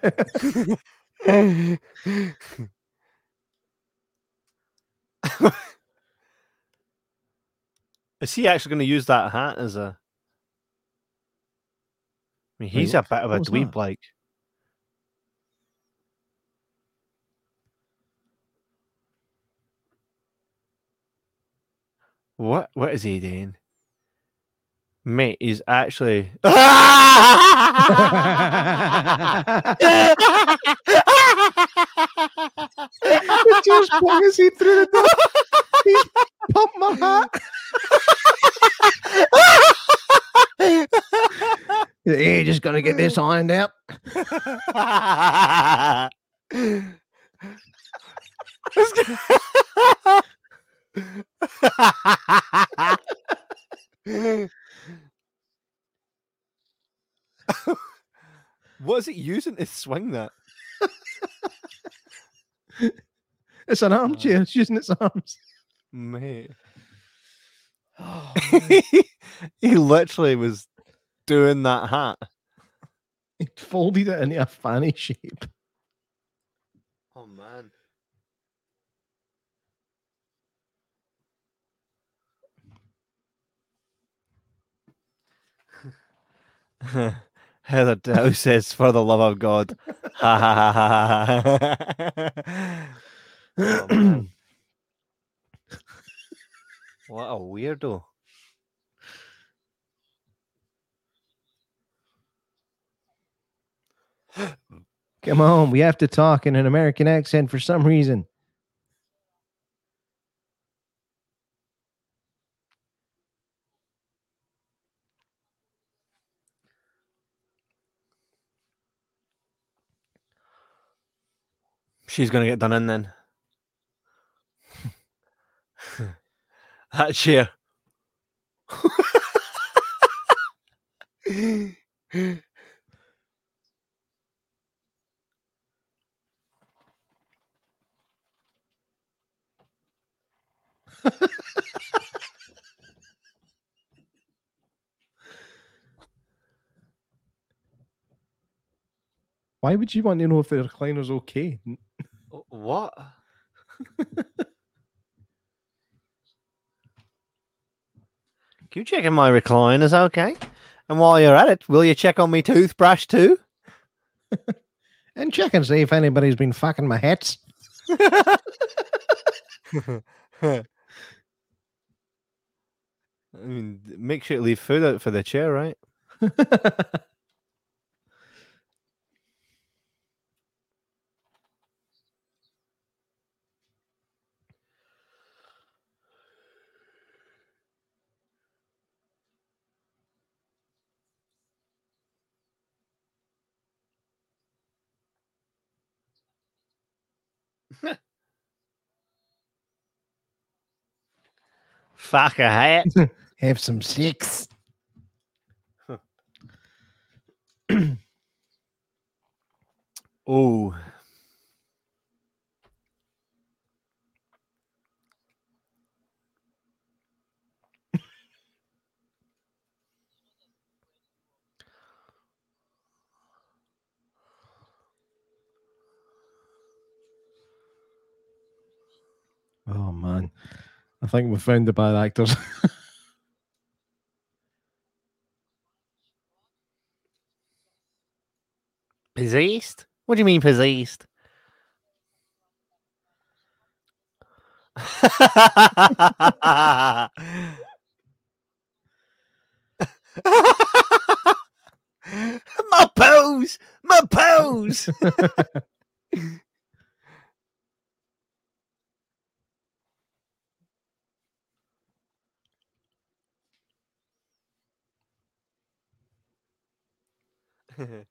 Is he actually going to use that hat as a? I mean, Wait, he's a bit of a dweeb, like. What? What is he doing? Mate, he's actually. just flung his head through the door. He's pumped my hat. Yeah, just gonna get this ironed out. what is it using to swing that? It's an armchair. It's using its arms. Mate. he literally was doing that hat. He folded it into a fanny shape. Oh man. Heather Dow says, "For the love of God." Ha ha ha ha ha. Oh, what a weirdo. Come on, we have to talk in an American accent for some reason. She's gonna get done in then. that chair. Why would you want to know if the recliner's okay? What? Can you check in my recliners, okay? And while you're at it, will you check on me toothbrush too? And check and see if anybody's been fucking my hats. I mean, make sure you leave food out for the chair, right? Fuck a hat. Have some sex. Oh. Oh man, I think we found the bad actors. Possessed? What do you mean possessed? my pose! My pose!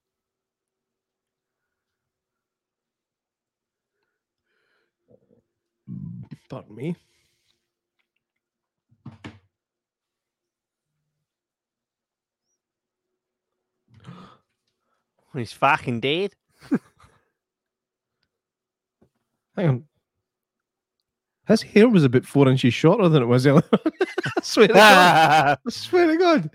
Pardon me. Oh, he's fucking dead. Hang on. His hair was about four inches shorter than it was earlier. I swear to God. I swear to God.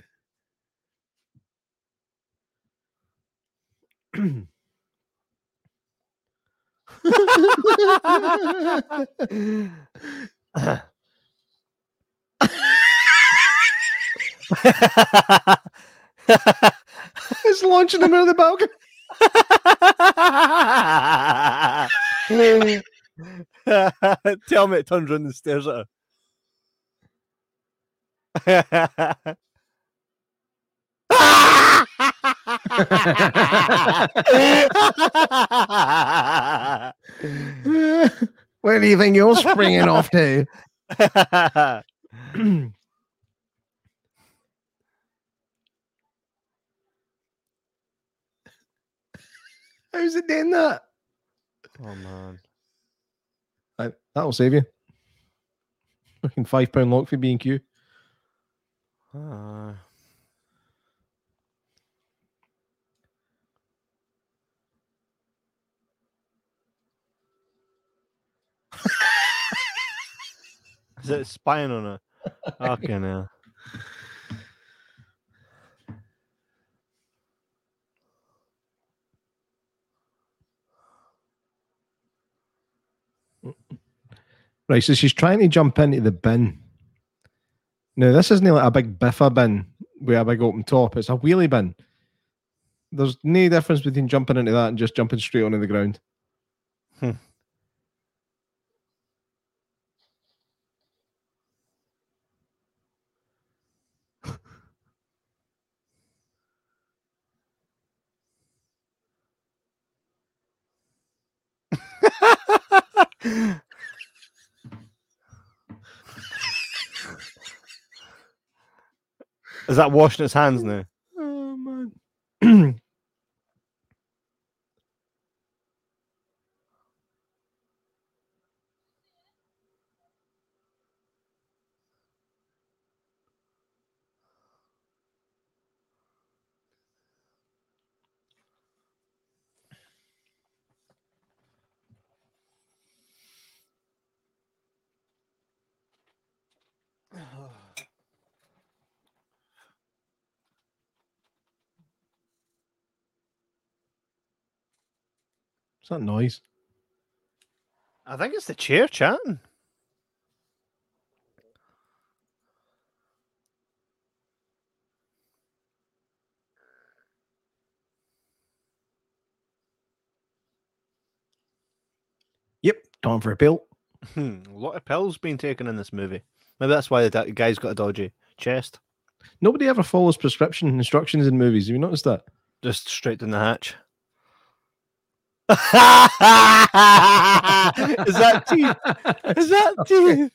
It's launching him out of the balcony. Tell me it turns around and stares at her. Where do you think you're springing off to? How's it doing that? oh man. Right, that'll save you. Fucking five pound lock for B and Q. Ah. Is it spying on her? Okay, now. Right, so she's trying to jump into the bin. Now, this isn't like a big biffa bin with a big open top. It's a wheelie bin. There's no difference between jumping into that and just jumping straight onto the ground. Hmm. Is that washing its hands oh, now? Oh man. What's that noise? I think it's the chair chatting. Yep, time for a pill. Hmm, a lot of pills being taken in this movie. Maybe that's why the guy's got a dodgy chest. Nobody ever follows prescription instructions in movies. Have you noticed that? Just straight down the hatch. Is that teeth? Is that teeth?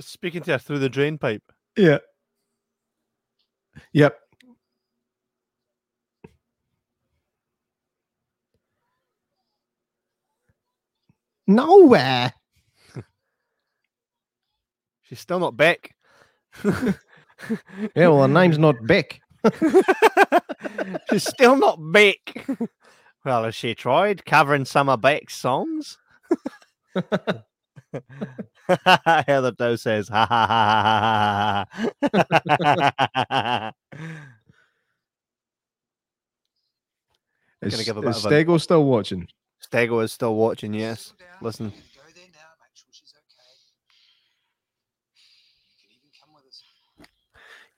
Speaking to her through the drain pipe. yeah. Yep. Nowhere. She's still not back. Yeah, well, her name's not Beck. She's still not Beck. Well, has she tried covering some of Beck's songs? Heather Doe says, ha ha ha ha ha ha. Is, Gonna give a bit is of a- Stego still watching? Stego is still watching, yes. Listen. Go there now, make sure she's okay.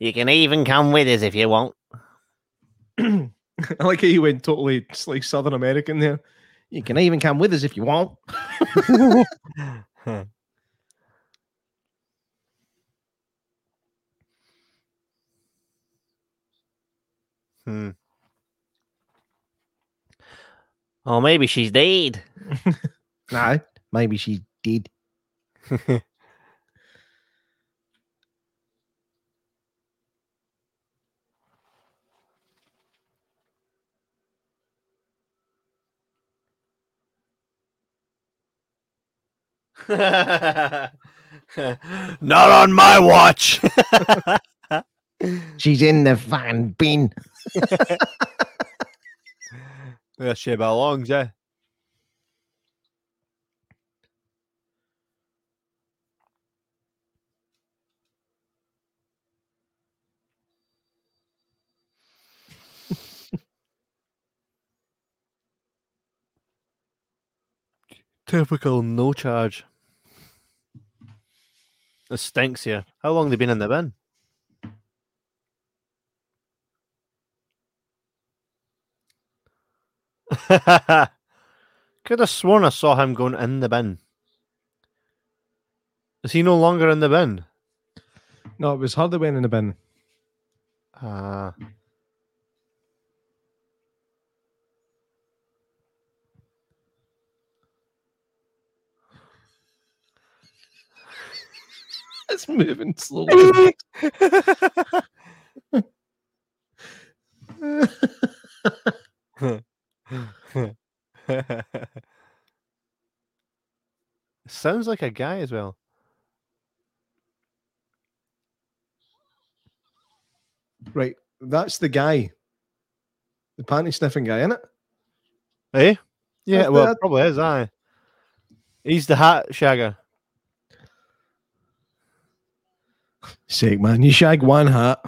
You can even come with us. You can even come with us if you want. I like how you went totally it's like Southern American there. You can even come with us if you want. Hmm. Oh, maybe she's dead. No, maybe she did. Not on my watch. She's in the van bin. Where she belongs, yeah. Typical no charge. It stinks here. How long have they been in the bin? Could have sworn I saw him going in the bin. Is he no longer in the bin? No, it was her that went in the bin. Ah. It's moving slowly. Sounds like a guy as well. right, that's the guy. The panty sniffing guy, isn't it? Eh? Yeah, That's well, bad. probably is, aye. He's the hat shagger. Sake, man, you shag one hat.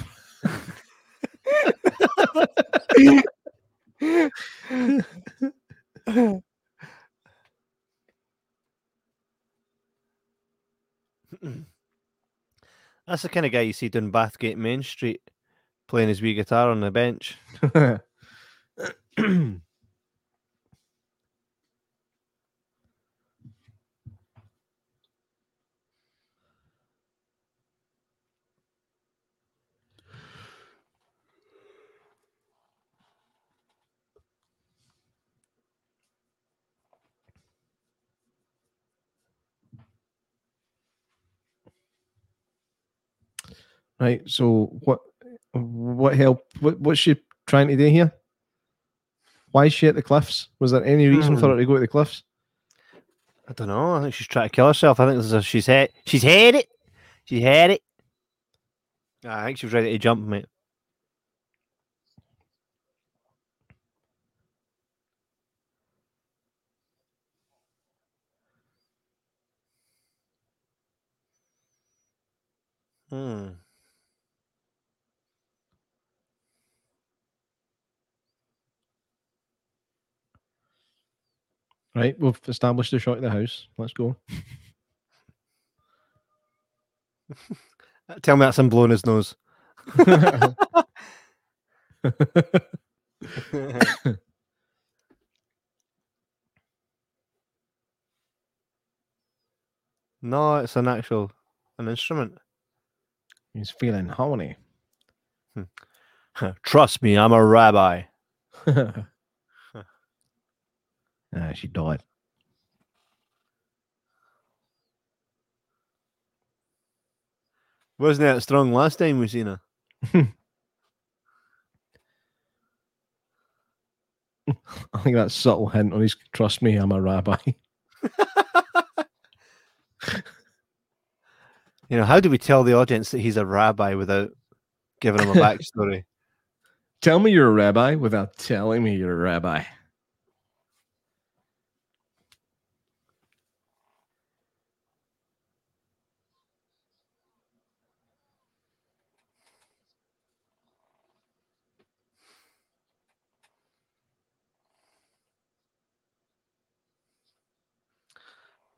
That's the kind of guy you see down Bathgate Main Street playing his wee guitar on the bench. right, so what what help what what's she trying to do here? Why is she at the cliffs? Was there any reason for her to go to the cliffs? I don't know. I think she's trying to kill herself. I think a, she's had she's had it. She had it. I think she was ready to jump, mate. Hmm. Right, we've established a shot at the house. Let's go. Tell me that's him blowing his nose. no, it's an actual an instrument. He's feeling horny. Hmm. Trust me, I'm a rabbi. Ah, she died. Wasn't that strong last time we seen her? I think that's subtle hint on his trust me, I'm a rabbi. You know, how do we tell the audience that he's a rabbi without giving him a backstory? Tell me you're a rabbi without telling me you're a rabbi.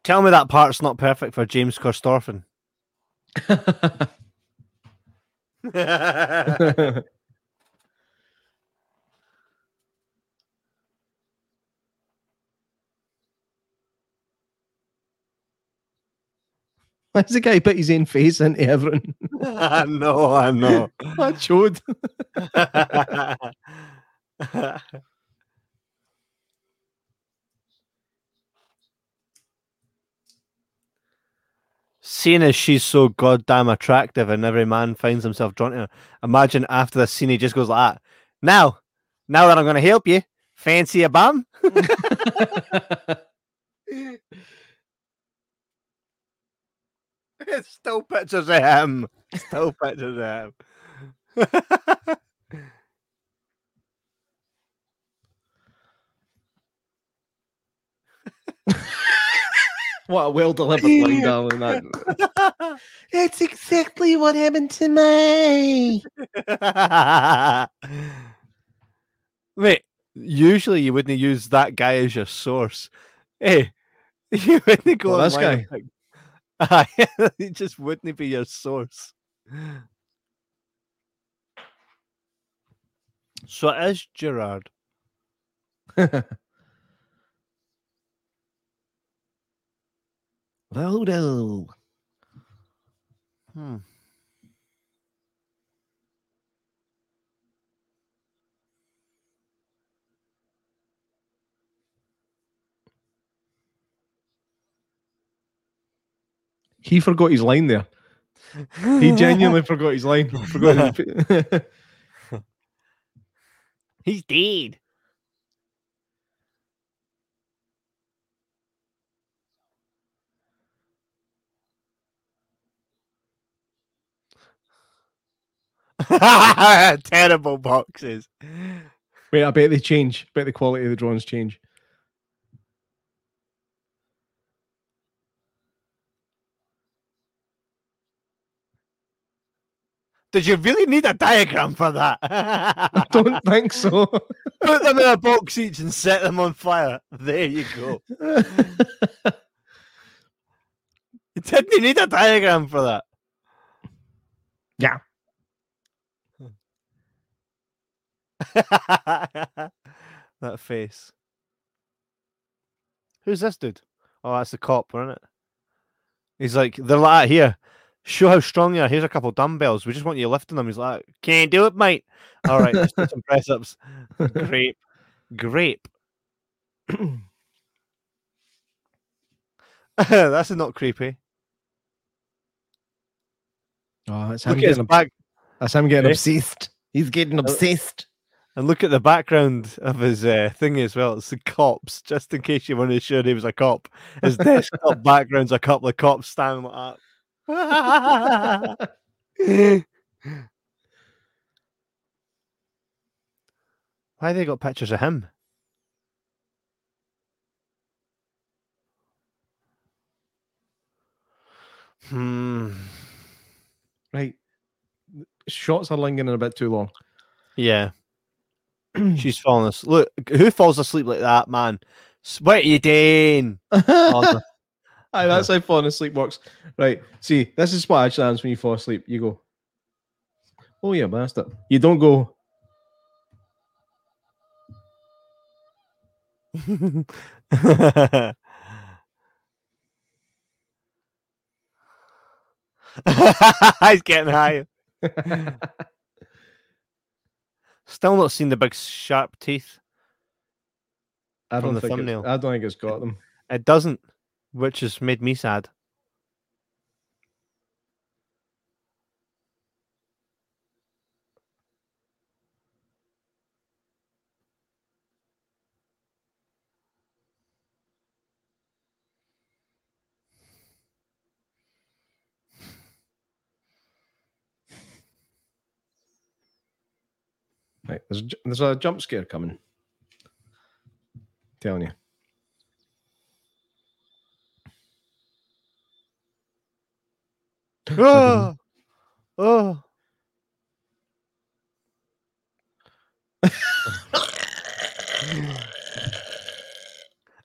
Tell me that part's not perfect for James Corstorfin. Why's the guy put his own face into everything? I know, I know. That showed. Seeing as she's so goddamn attractive and every man finds himself drawn to her, imagine after the scene he just goes like that. Now, now that I'm going to help you, fancy a bum? It's still pictures of him. Still pictures of him. What a well delivered line, darling. That. That's exactly what happened to me. Mate, usually you wouldn't use that guy as your source. Hey, you wouldn't go Well, this and pick- he just wouldn't be your source. So it is Gerard. Voodoo. Hmm. he forgot his line there. He genuinely forgot his line. Forgot his... He's dead. Terrible boxes. Wait, I bet they change. bet the quality of the drawings change. Did you really need a diagram for that? I don't think so. Put them in a box each and set them on fire. There you go. You didn't need a diagram for that. Yeah. that face. Who's this dude? Oh, that's the cop, isn't it? He's like, they're like, here, show how strong you are. Here's a couple dumbbells. We just want you lifting them. He's like, can't do it, mate. All right, let's do some press ups. Grape. Grape. that's not creepy. Oh, that's him Look at his getting, back that's him getting Eh? obsessed. He's getting obsessed. And look at the background of his uh, thing as well. It's the cops, just in case you wanted to sure he was a cop. His desktop background's a couple of cops standing like that. Why they got pictures of him? Hmm. Right. Shots are lingering a bit too long. Yeah. She's falling asleep. Look, who falls asleep like that, man? What are you doing? Aye, that's how falling asleep works. Right. See, this is what actually happens when you fall asleep. You go, oh yeah, bastard. You don't go, He's getting high. Still not seen the big sharp teeth. I don't the think I don't think it's got them. It doesn't, which has made me sad. Right. There's a, there's a jump scare coming. Telling you. Oh, oh.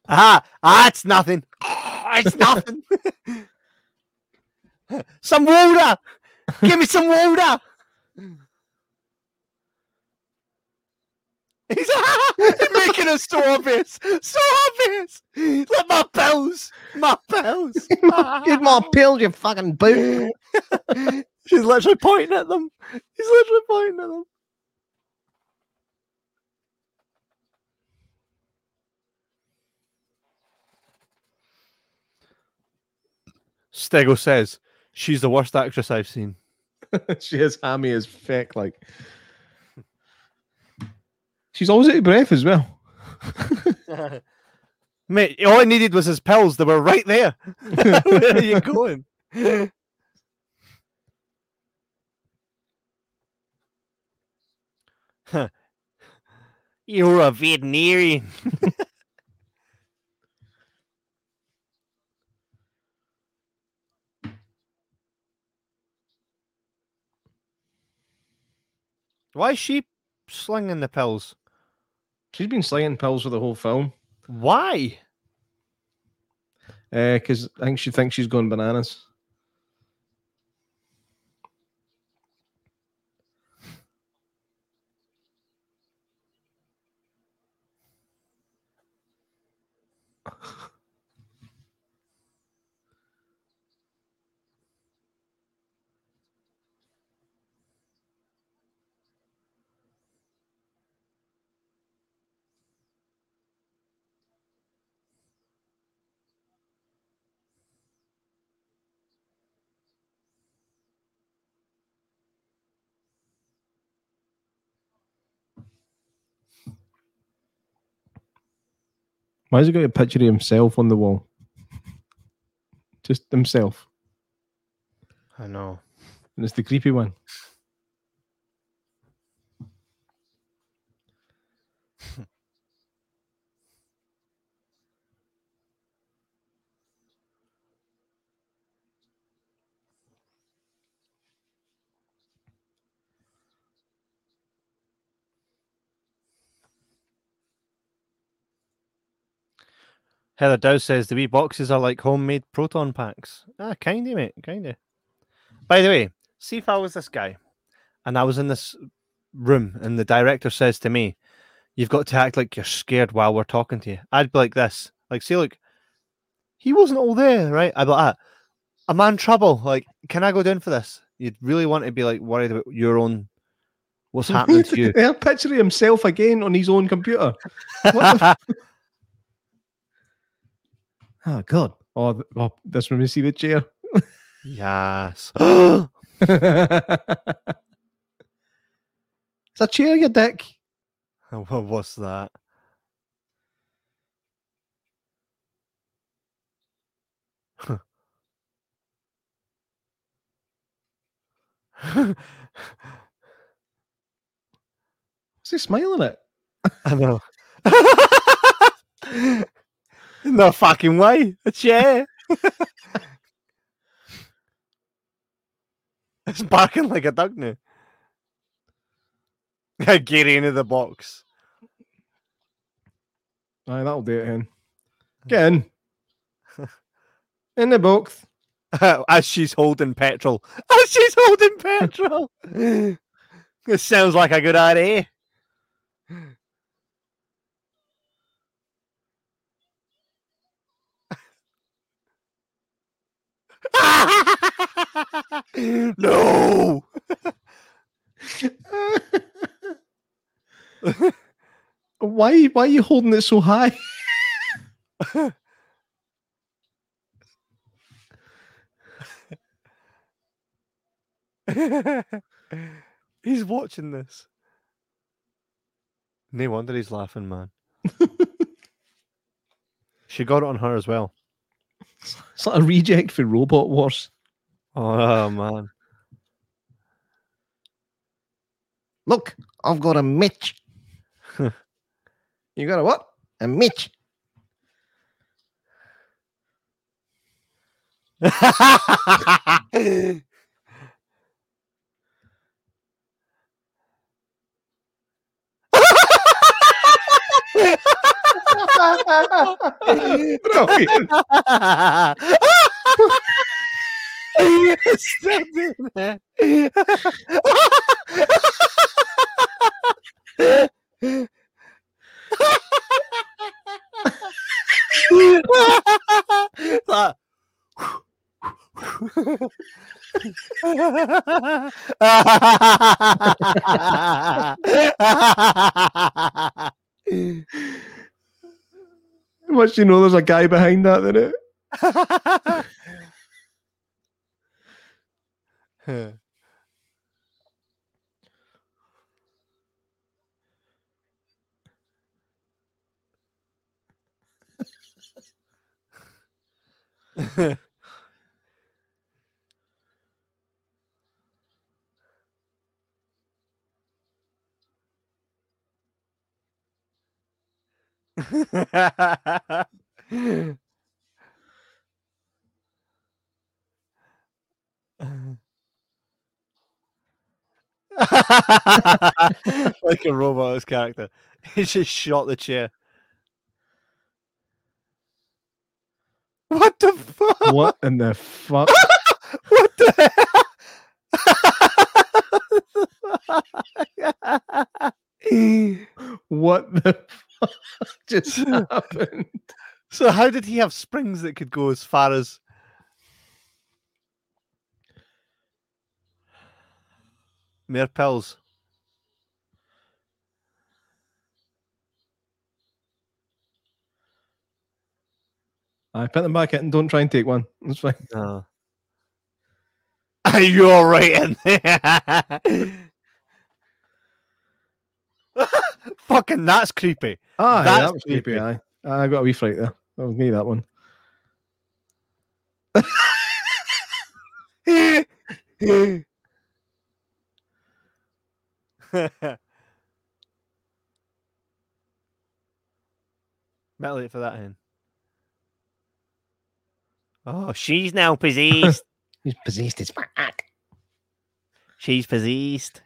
ah, ah, it's nothing. Ah, it's nothing. some water. Give me some water. He's, he's making it so obvious. So obvious. Let my pills. My pills. Get my pills, you fucking boot. She's literally pointing at them. He's literally pointing at them. Stego says she's the worst actress I've seen. she is hammy as feck. Like, She's always out of breath as well. Mate, all I needed was his pills. They were right there. Where are you going? You're a veterinarian. Why is she slinging the pills? She's been slaying pills for the whole film. Why? Uh, because I think she thinks she's going bananas. Why has he got a picture of himself on the wall? Just himself. I know. And it's the creepy one. Heather Dow says the wee boxes are like homemade proton packs. Ah, kinda, mate, kinda. By the way, see if I was this guy and I was in this room and the director says to me, You've got to act like you're scared while we're talking to you. I'd be like this. Like, see, look, he wasn't all there, right? I'd be like, ah, I'm in trouble. Like, can I go down for this? You'd really want to be like worried about your own what's happening to you. picture of himself again on his own computer. Oh God! Oh, oh this when we see the chair. yes. it's a chair, you dick. What- was that? Is he smiling at? I know. no fucking way. A chair. it's barking like a dog now. Get into the box. Aye, that'll do it. Hen. Get in. in the box. As she's holding petrol. As she's holding petrol. this sounds like a good idea. No. why? Why are you holding it so high? he's watching this. No wonder he's laughing, man. she got it on her as well. It's like a reject for Robot Wars. Oh, oh man. Look, I've got a Mitch. You got a what? A Mitch. Brilliant. Still doing that. Like- once you know there's a guy behind that, then it. like a robot's character. He just shot the chair. What the fuck? What in the fuck? What the hell? What the fuck just happened? so, how did he have springs that could go as far as? Mere pills. I put them back in. and Don't try and take one. That's fine. No. Are you all right in there? Fucking that's creepy. Ah, That's that was creepy. creepy. Aye. I got a wee fright there. That was me, that one. Metal it for that hen. Oh, she's now possessed. He's possessed as fuck. she's possessed.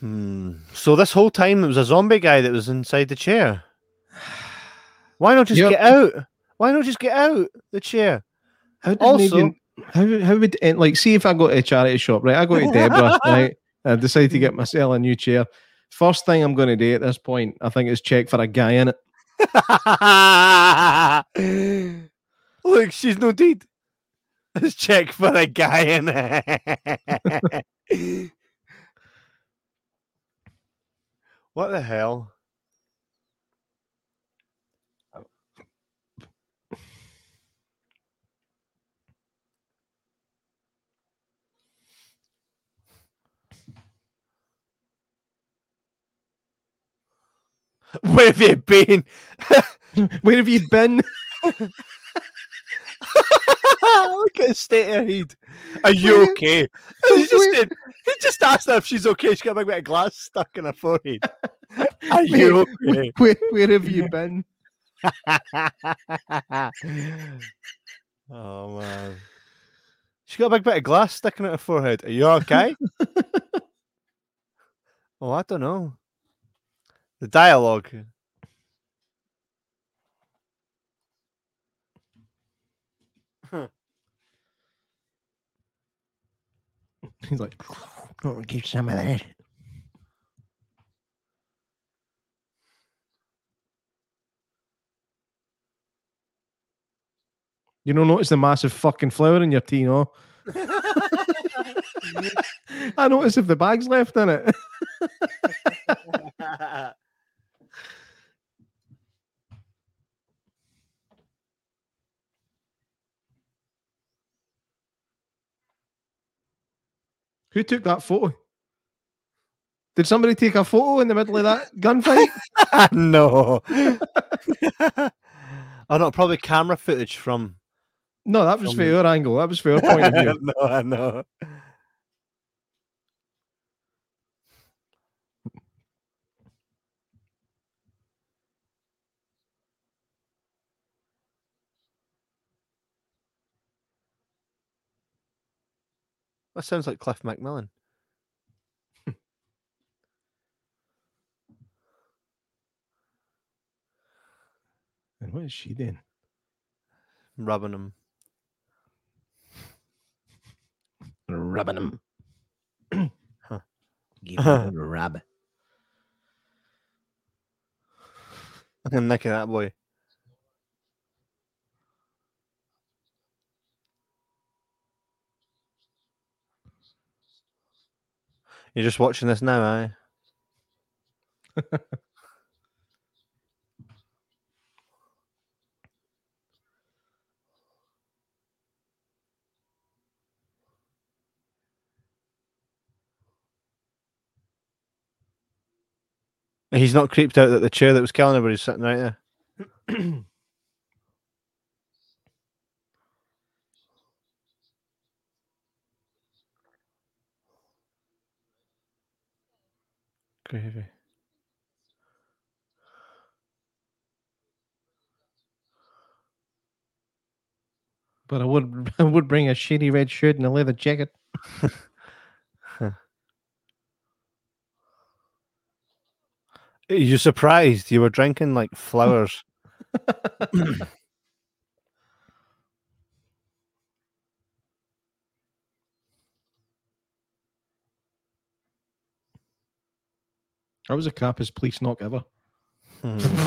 Hmm. So this whole time it was a zombie guy that was inside the chair. Why not just get out? Why not just get out the chair? How did Also- even, how how would eh, like see if I go to a charity shop, right? I go to Deborah, right? I decide to get myself a new chair. First thing I'm going to do at this point, I think, is check for a guy in it. Look, she's no deed. Let's check for a guy in it. what the hell? Where have you been? Where have you been? Look at his state of head. Are you okay? He just, did, he just asked her if she's okay. She's got a big bit of glass stuck in her forehead. Are you okay? Where, where have you been? oh man. She got a big bit of glass sticking out her forehead. Are you okay? oh, I don't know. The dialogue. He's like, Oh, give some of that. you don't notice the massive fucking flower in your tea, no? I notice if the bag's left in it. Who took that photo? Did somebody take a photo in the middle of that gunfight? no. oh no, probably camera footage from. No, that was From for your angle. That was for your point of view. no, I know. That sounds like Cliff Macmillan. And what is she doing? rubbing him. Rubbing him. Huh. Give him a rub. I'm nicking that boy. You're just watching this now, eh? He's not creeped out that the chair that was killing everybody's sitting right there. Gravy. But I would I would bring a shitty red shirt and a leather jacket. You surprised? You were drinking like flowers. I was the crappiest police knock ever. Hmm.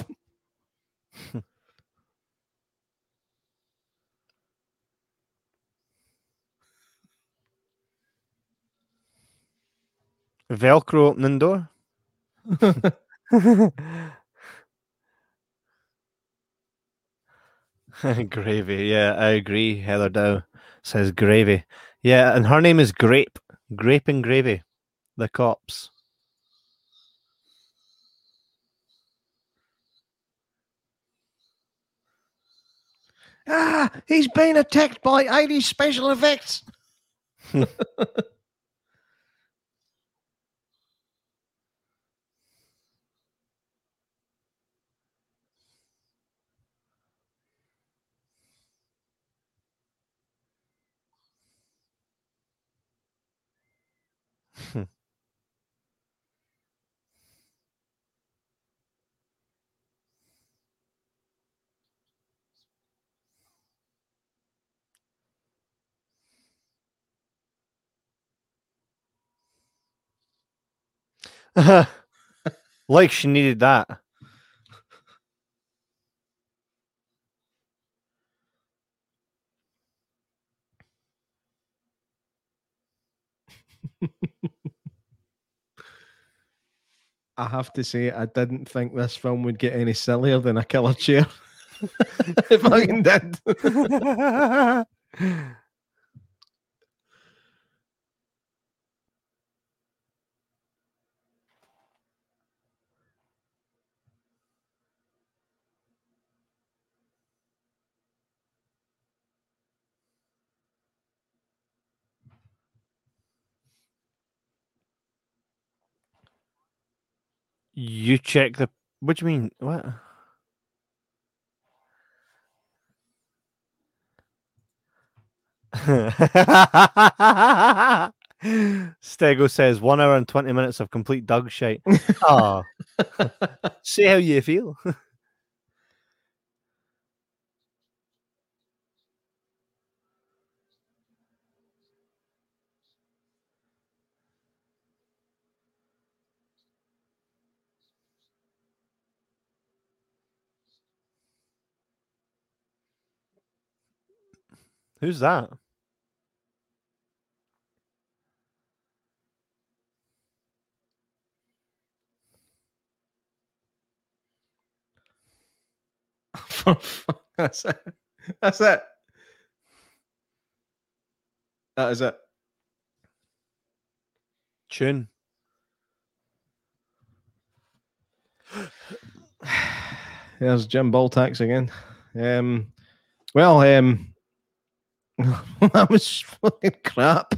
Velcro opening door. gravy. Yeah, I agree. Heather Dow says gravy. Yeah, and her name is Grape. Grape and Gravy. The cops. Ah, he's been attacked by 80 special effects. like she needed that. I have to say, I didn't think this film would get any sillier than a killer chair. it fucking did. You check the. What do you mean? What? Stego says one hour and twenty minutes of complete dog shite. Oh, say how you feel. Who's that? That's it. That's it. That is it. Tune. There's Jim Baltax again. Um, well, um, that was fucking crap.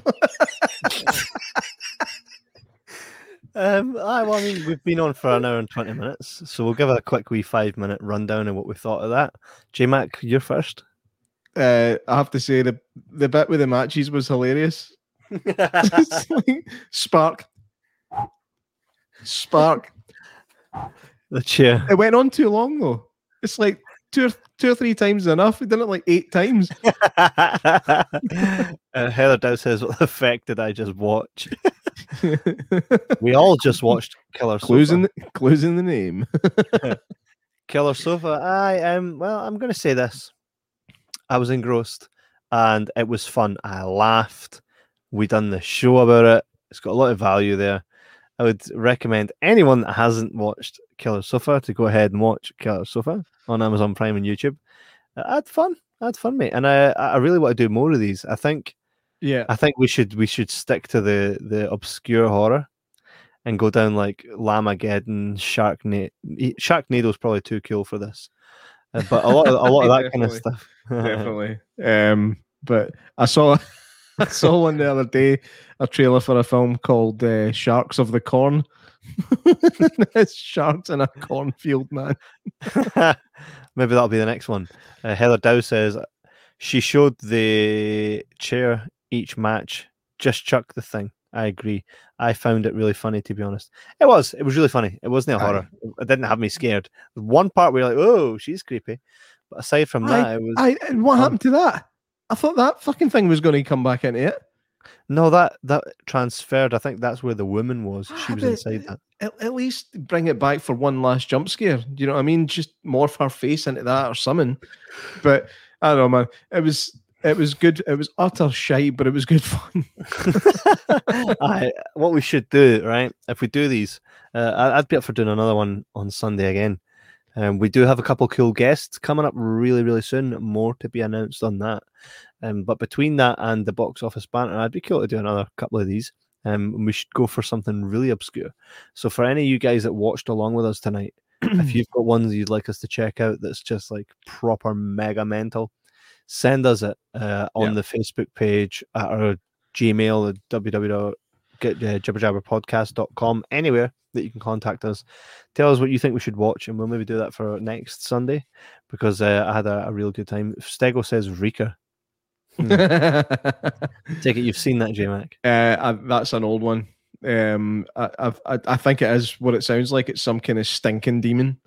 Um, I, well, I mean, we've been on for an hour and 20 minutes, so we'll give a quick wee five minute rundown of what we thought of that. J Mac, you're first. uh, I have to say the the bit with the matches was hilarious. Like, spark, spark. the chair. It went on too long though. It's like two or two or three times is enough. We did it like eight times. uh, Heather Dow says, What the fuck did I just watch? We all just watched Killer clues Sofa. in the, clues in the name. Killer Sofa. I am, well, I'm going to say this. I was engrossed and it was fun. I laughed. We done the show about it. It's got a lot of value there. I would recommend anyone that hasn't watched Killer Sofa to go ahead and watch Killer Sofa on Amazon Prime and YouTube. Uh, I had fun. I had fun, mate. And I, I really want to do more of these. I think Yeah, I think we should we should stick to the the obscure horror and go down like Llamageddon, Sharknado. Sharknado's probably too cool for this, Uh, but a lot of a lot of that kind of stuff. definitely. Um, but I saw I saw one the other day a trailer for a film called uh, Sharks of the Corn. it's sharks in a cornfield, man. Maybe that'll be the next one. Uh, Heather Dow says she showed the chair each match. Just chuck the thing. I agree. I found it really funny, to be honest. It was. It was really funny. It wasn't a Aye. horror. It didn't have me scared. One part where you're like, "Oh, she's creepy," but aside from that, it was I, and what fun. happened to that? I thought that fucking thing was going to come back into it. no that that transferred. I think that's where the woman was. She Ah, was inside that. At, at least bring it back for one last jump scare. Do you know what I mean? Just morph her face into that or something. But I don't know, man. It was it was good. It was utter shite, but it was good fun. I, what we should do, right? If we do these, uh, I'd be up for doing another one on Sunday again. Um, we do have a couple cool guests coming up really, really soon. More to be announced on that. Um, but between that and the box office banter, I'd be cool to do another couple of these. Um, and we should go for something really obscure. So for any of you guys that watched along with us tonight, if you've got ones you'd like us to check out that's just like proper mega mental, send us it uh, on Yeah. the Facebook page at our Gmail at www.jibberjabberpodcast.com, anywhere that you can contact us. Tell us what you think we should watch, and we'll maybe do that for next Sunday because uh, I had a, a real good time. Stego says Rika. uh, Take it you've seen that, J Mac. I, that's an old one. Um, I, I've- I I think it is what it sounds like. It's some kind of stinking demon.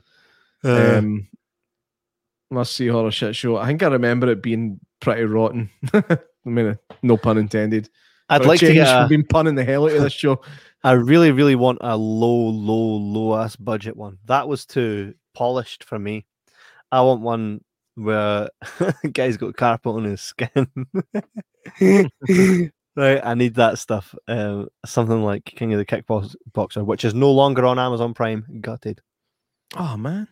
Uh, Um, must see horror shit show. I think I remember it being pretty rotten. I mean, no pun intended. I'd like to change, get. A, we've been punning the hell out of this show. I really, really want a low, low, low ass budget one. That was too polished for me. I want one where guy's got carpet on his skin. right, I need that stuff. Um, something like King of the Kickboxer, which is no longer on Amazon Prime. Gutted. Oh man,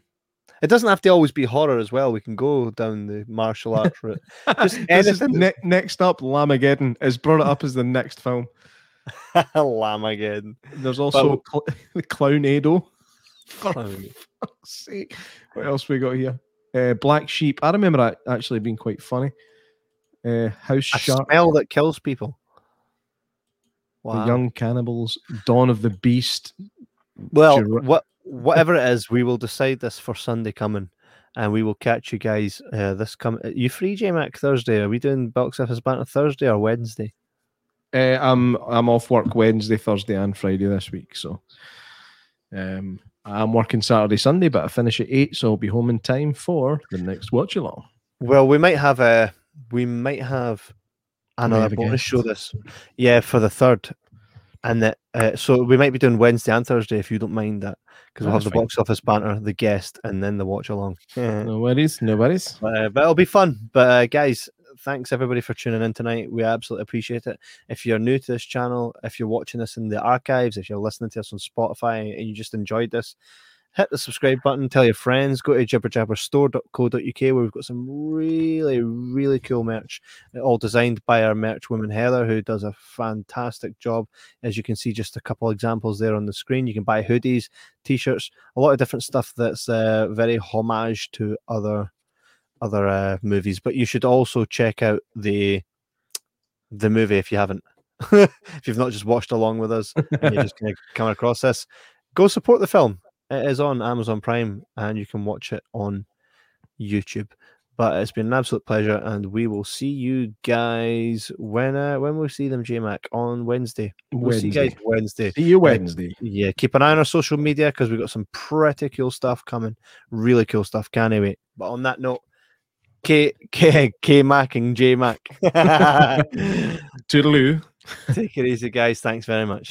It doesn't have to always be horror as well. We can go down the martial arts route. Just ne- next up. Llamageddon is brought it up as the next film. Llamageddon. There's also cl- Clownado. For Clown. fuck's sake. What else we got here? Uh, Black Sheep. I remember that actually being quite funny. Uh, House A Shark. smell that kills people. The Young Cannibals. Dawn of the Beast. Well, what whatever it is, we will decide this for Sunday coming, and we will catch you guys uh, this come. You free, J Mac Thursday? Are we doing box office banter Thursday or Wednesday? Uh, I'm I'm off work Wednesday, Thursday, and Friday this week. So, um, I'm working Saturday, Sunday, but I finish at eight, so I'll be home in time for the next watch along. Well, we might have a we might have another bonus show this, yeah, for the third, and that uh, so we might be doing Wednesday and Thursday if you don't mind that because we'll have the fine. box office banter, the guest, and then the watch along. No worries, no worries. Uh, but it'll be fun. But uh, guys, thanks everybody for tuning in tonight. We absolutely appreciate it. If you're new to this channel, if you're watching this in the archives, if you're listening to us on Spotify and you just enjoyed this, hit the subscribe button, tell your friends, go to jibberjabberstore.co.uk where we've got some really, really cool merch, uh, all designed by our merch woman Heather, who does a fantastic job. As you can see, just a couple examples there on the screen. You can buy hoodies, t-shirts, a lot of different stuff that's uh, very homage to other other uh, movies. But you should also check out the the movie if you haven't. if you've not just watched along with us and you're just going to come across this, go support the film. It is on Amazon Prime and you can watch it on YouTube. But it's been an absolute pleasure, and we will see you guys when uh, when we see them, J Mac, on Wednesday. We'll see you guys Wednesday. Wednesday. See you Wednesday. Yeah, keep an eye on our social media because we've got some pretty cool stuff coming. Really cool stuff. Can't wait. But on that note, K K K Mac and J Mac. Toodaloo. Take it easy, guys. Thanks very much.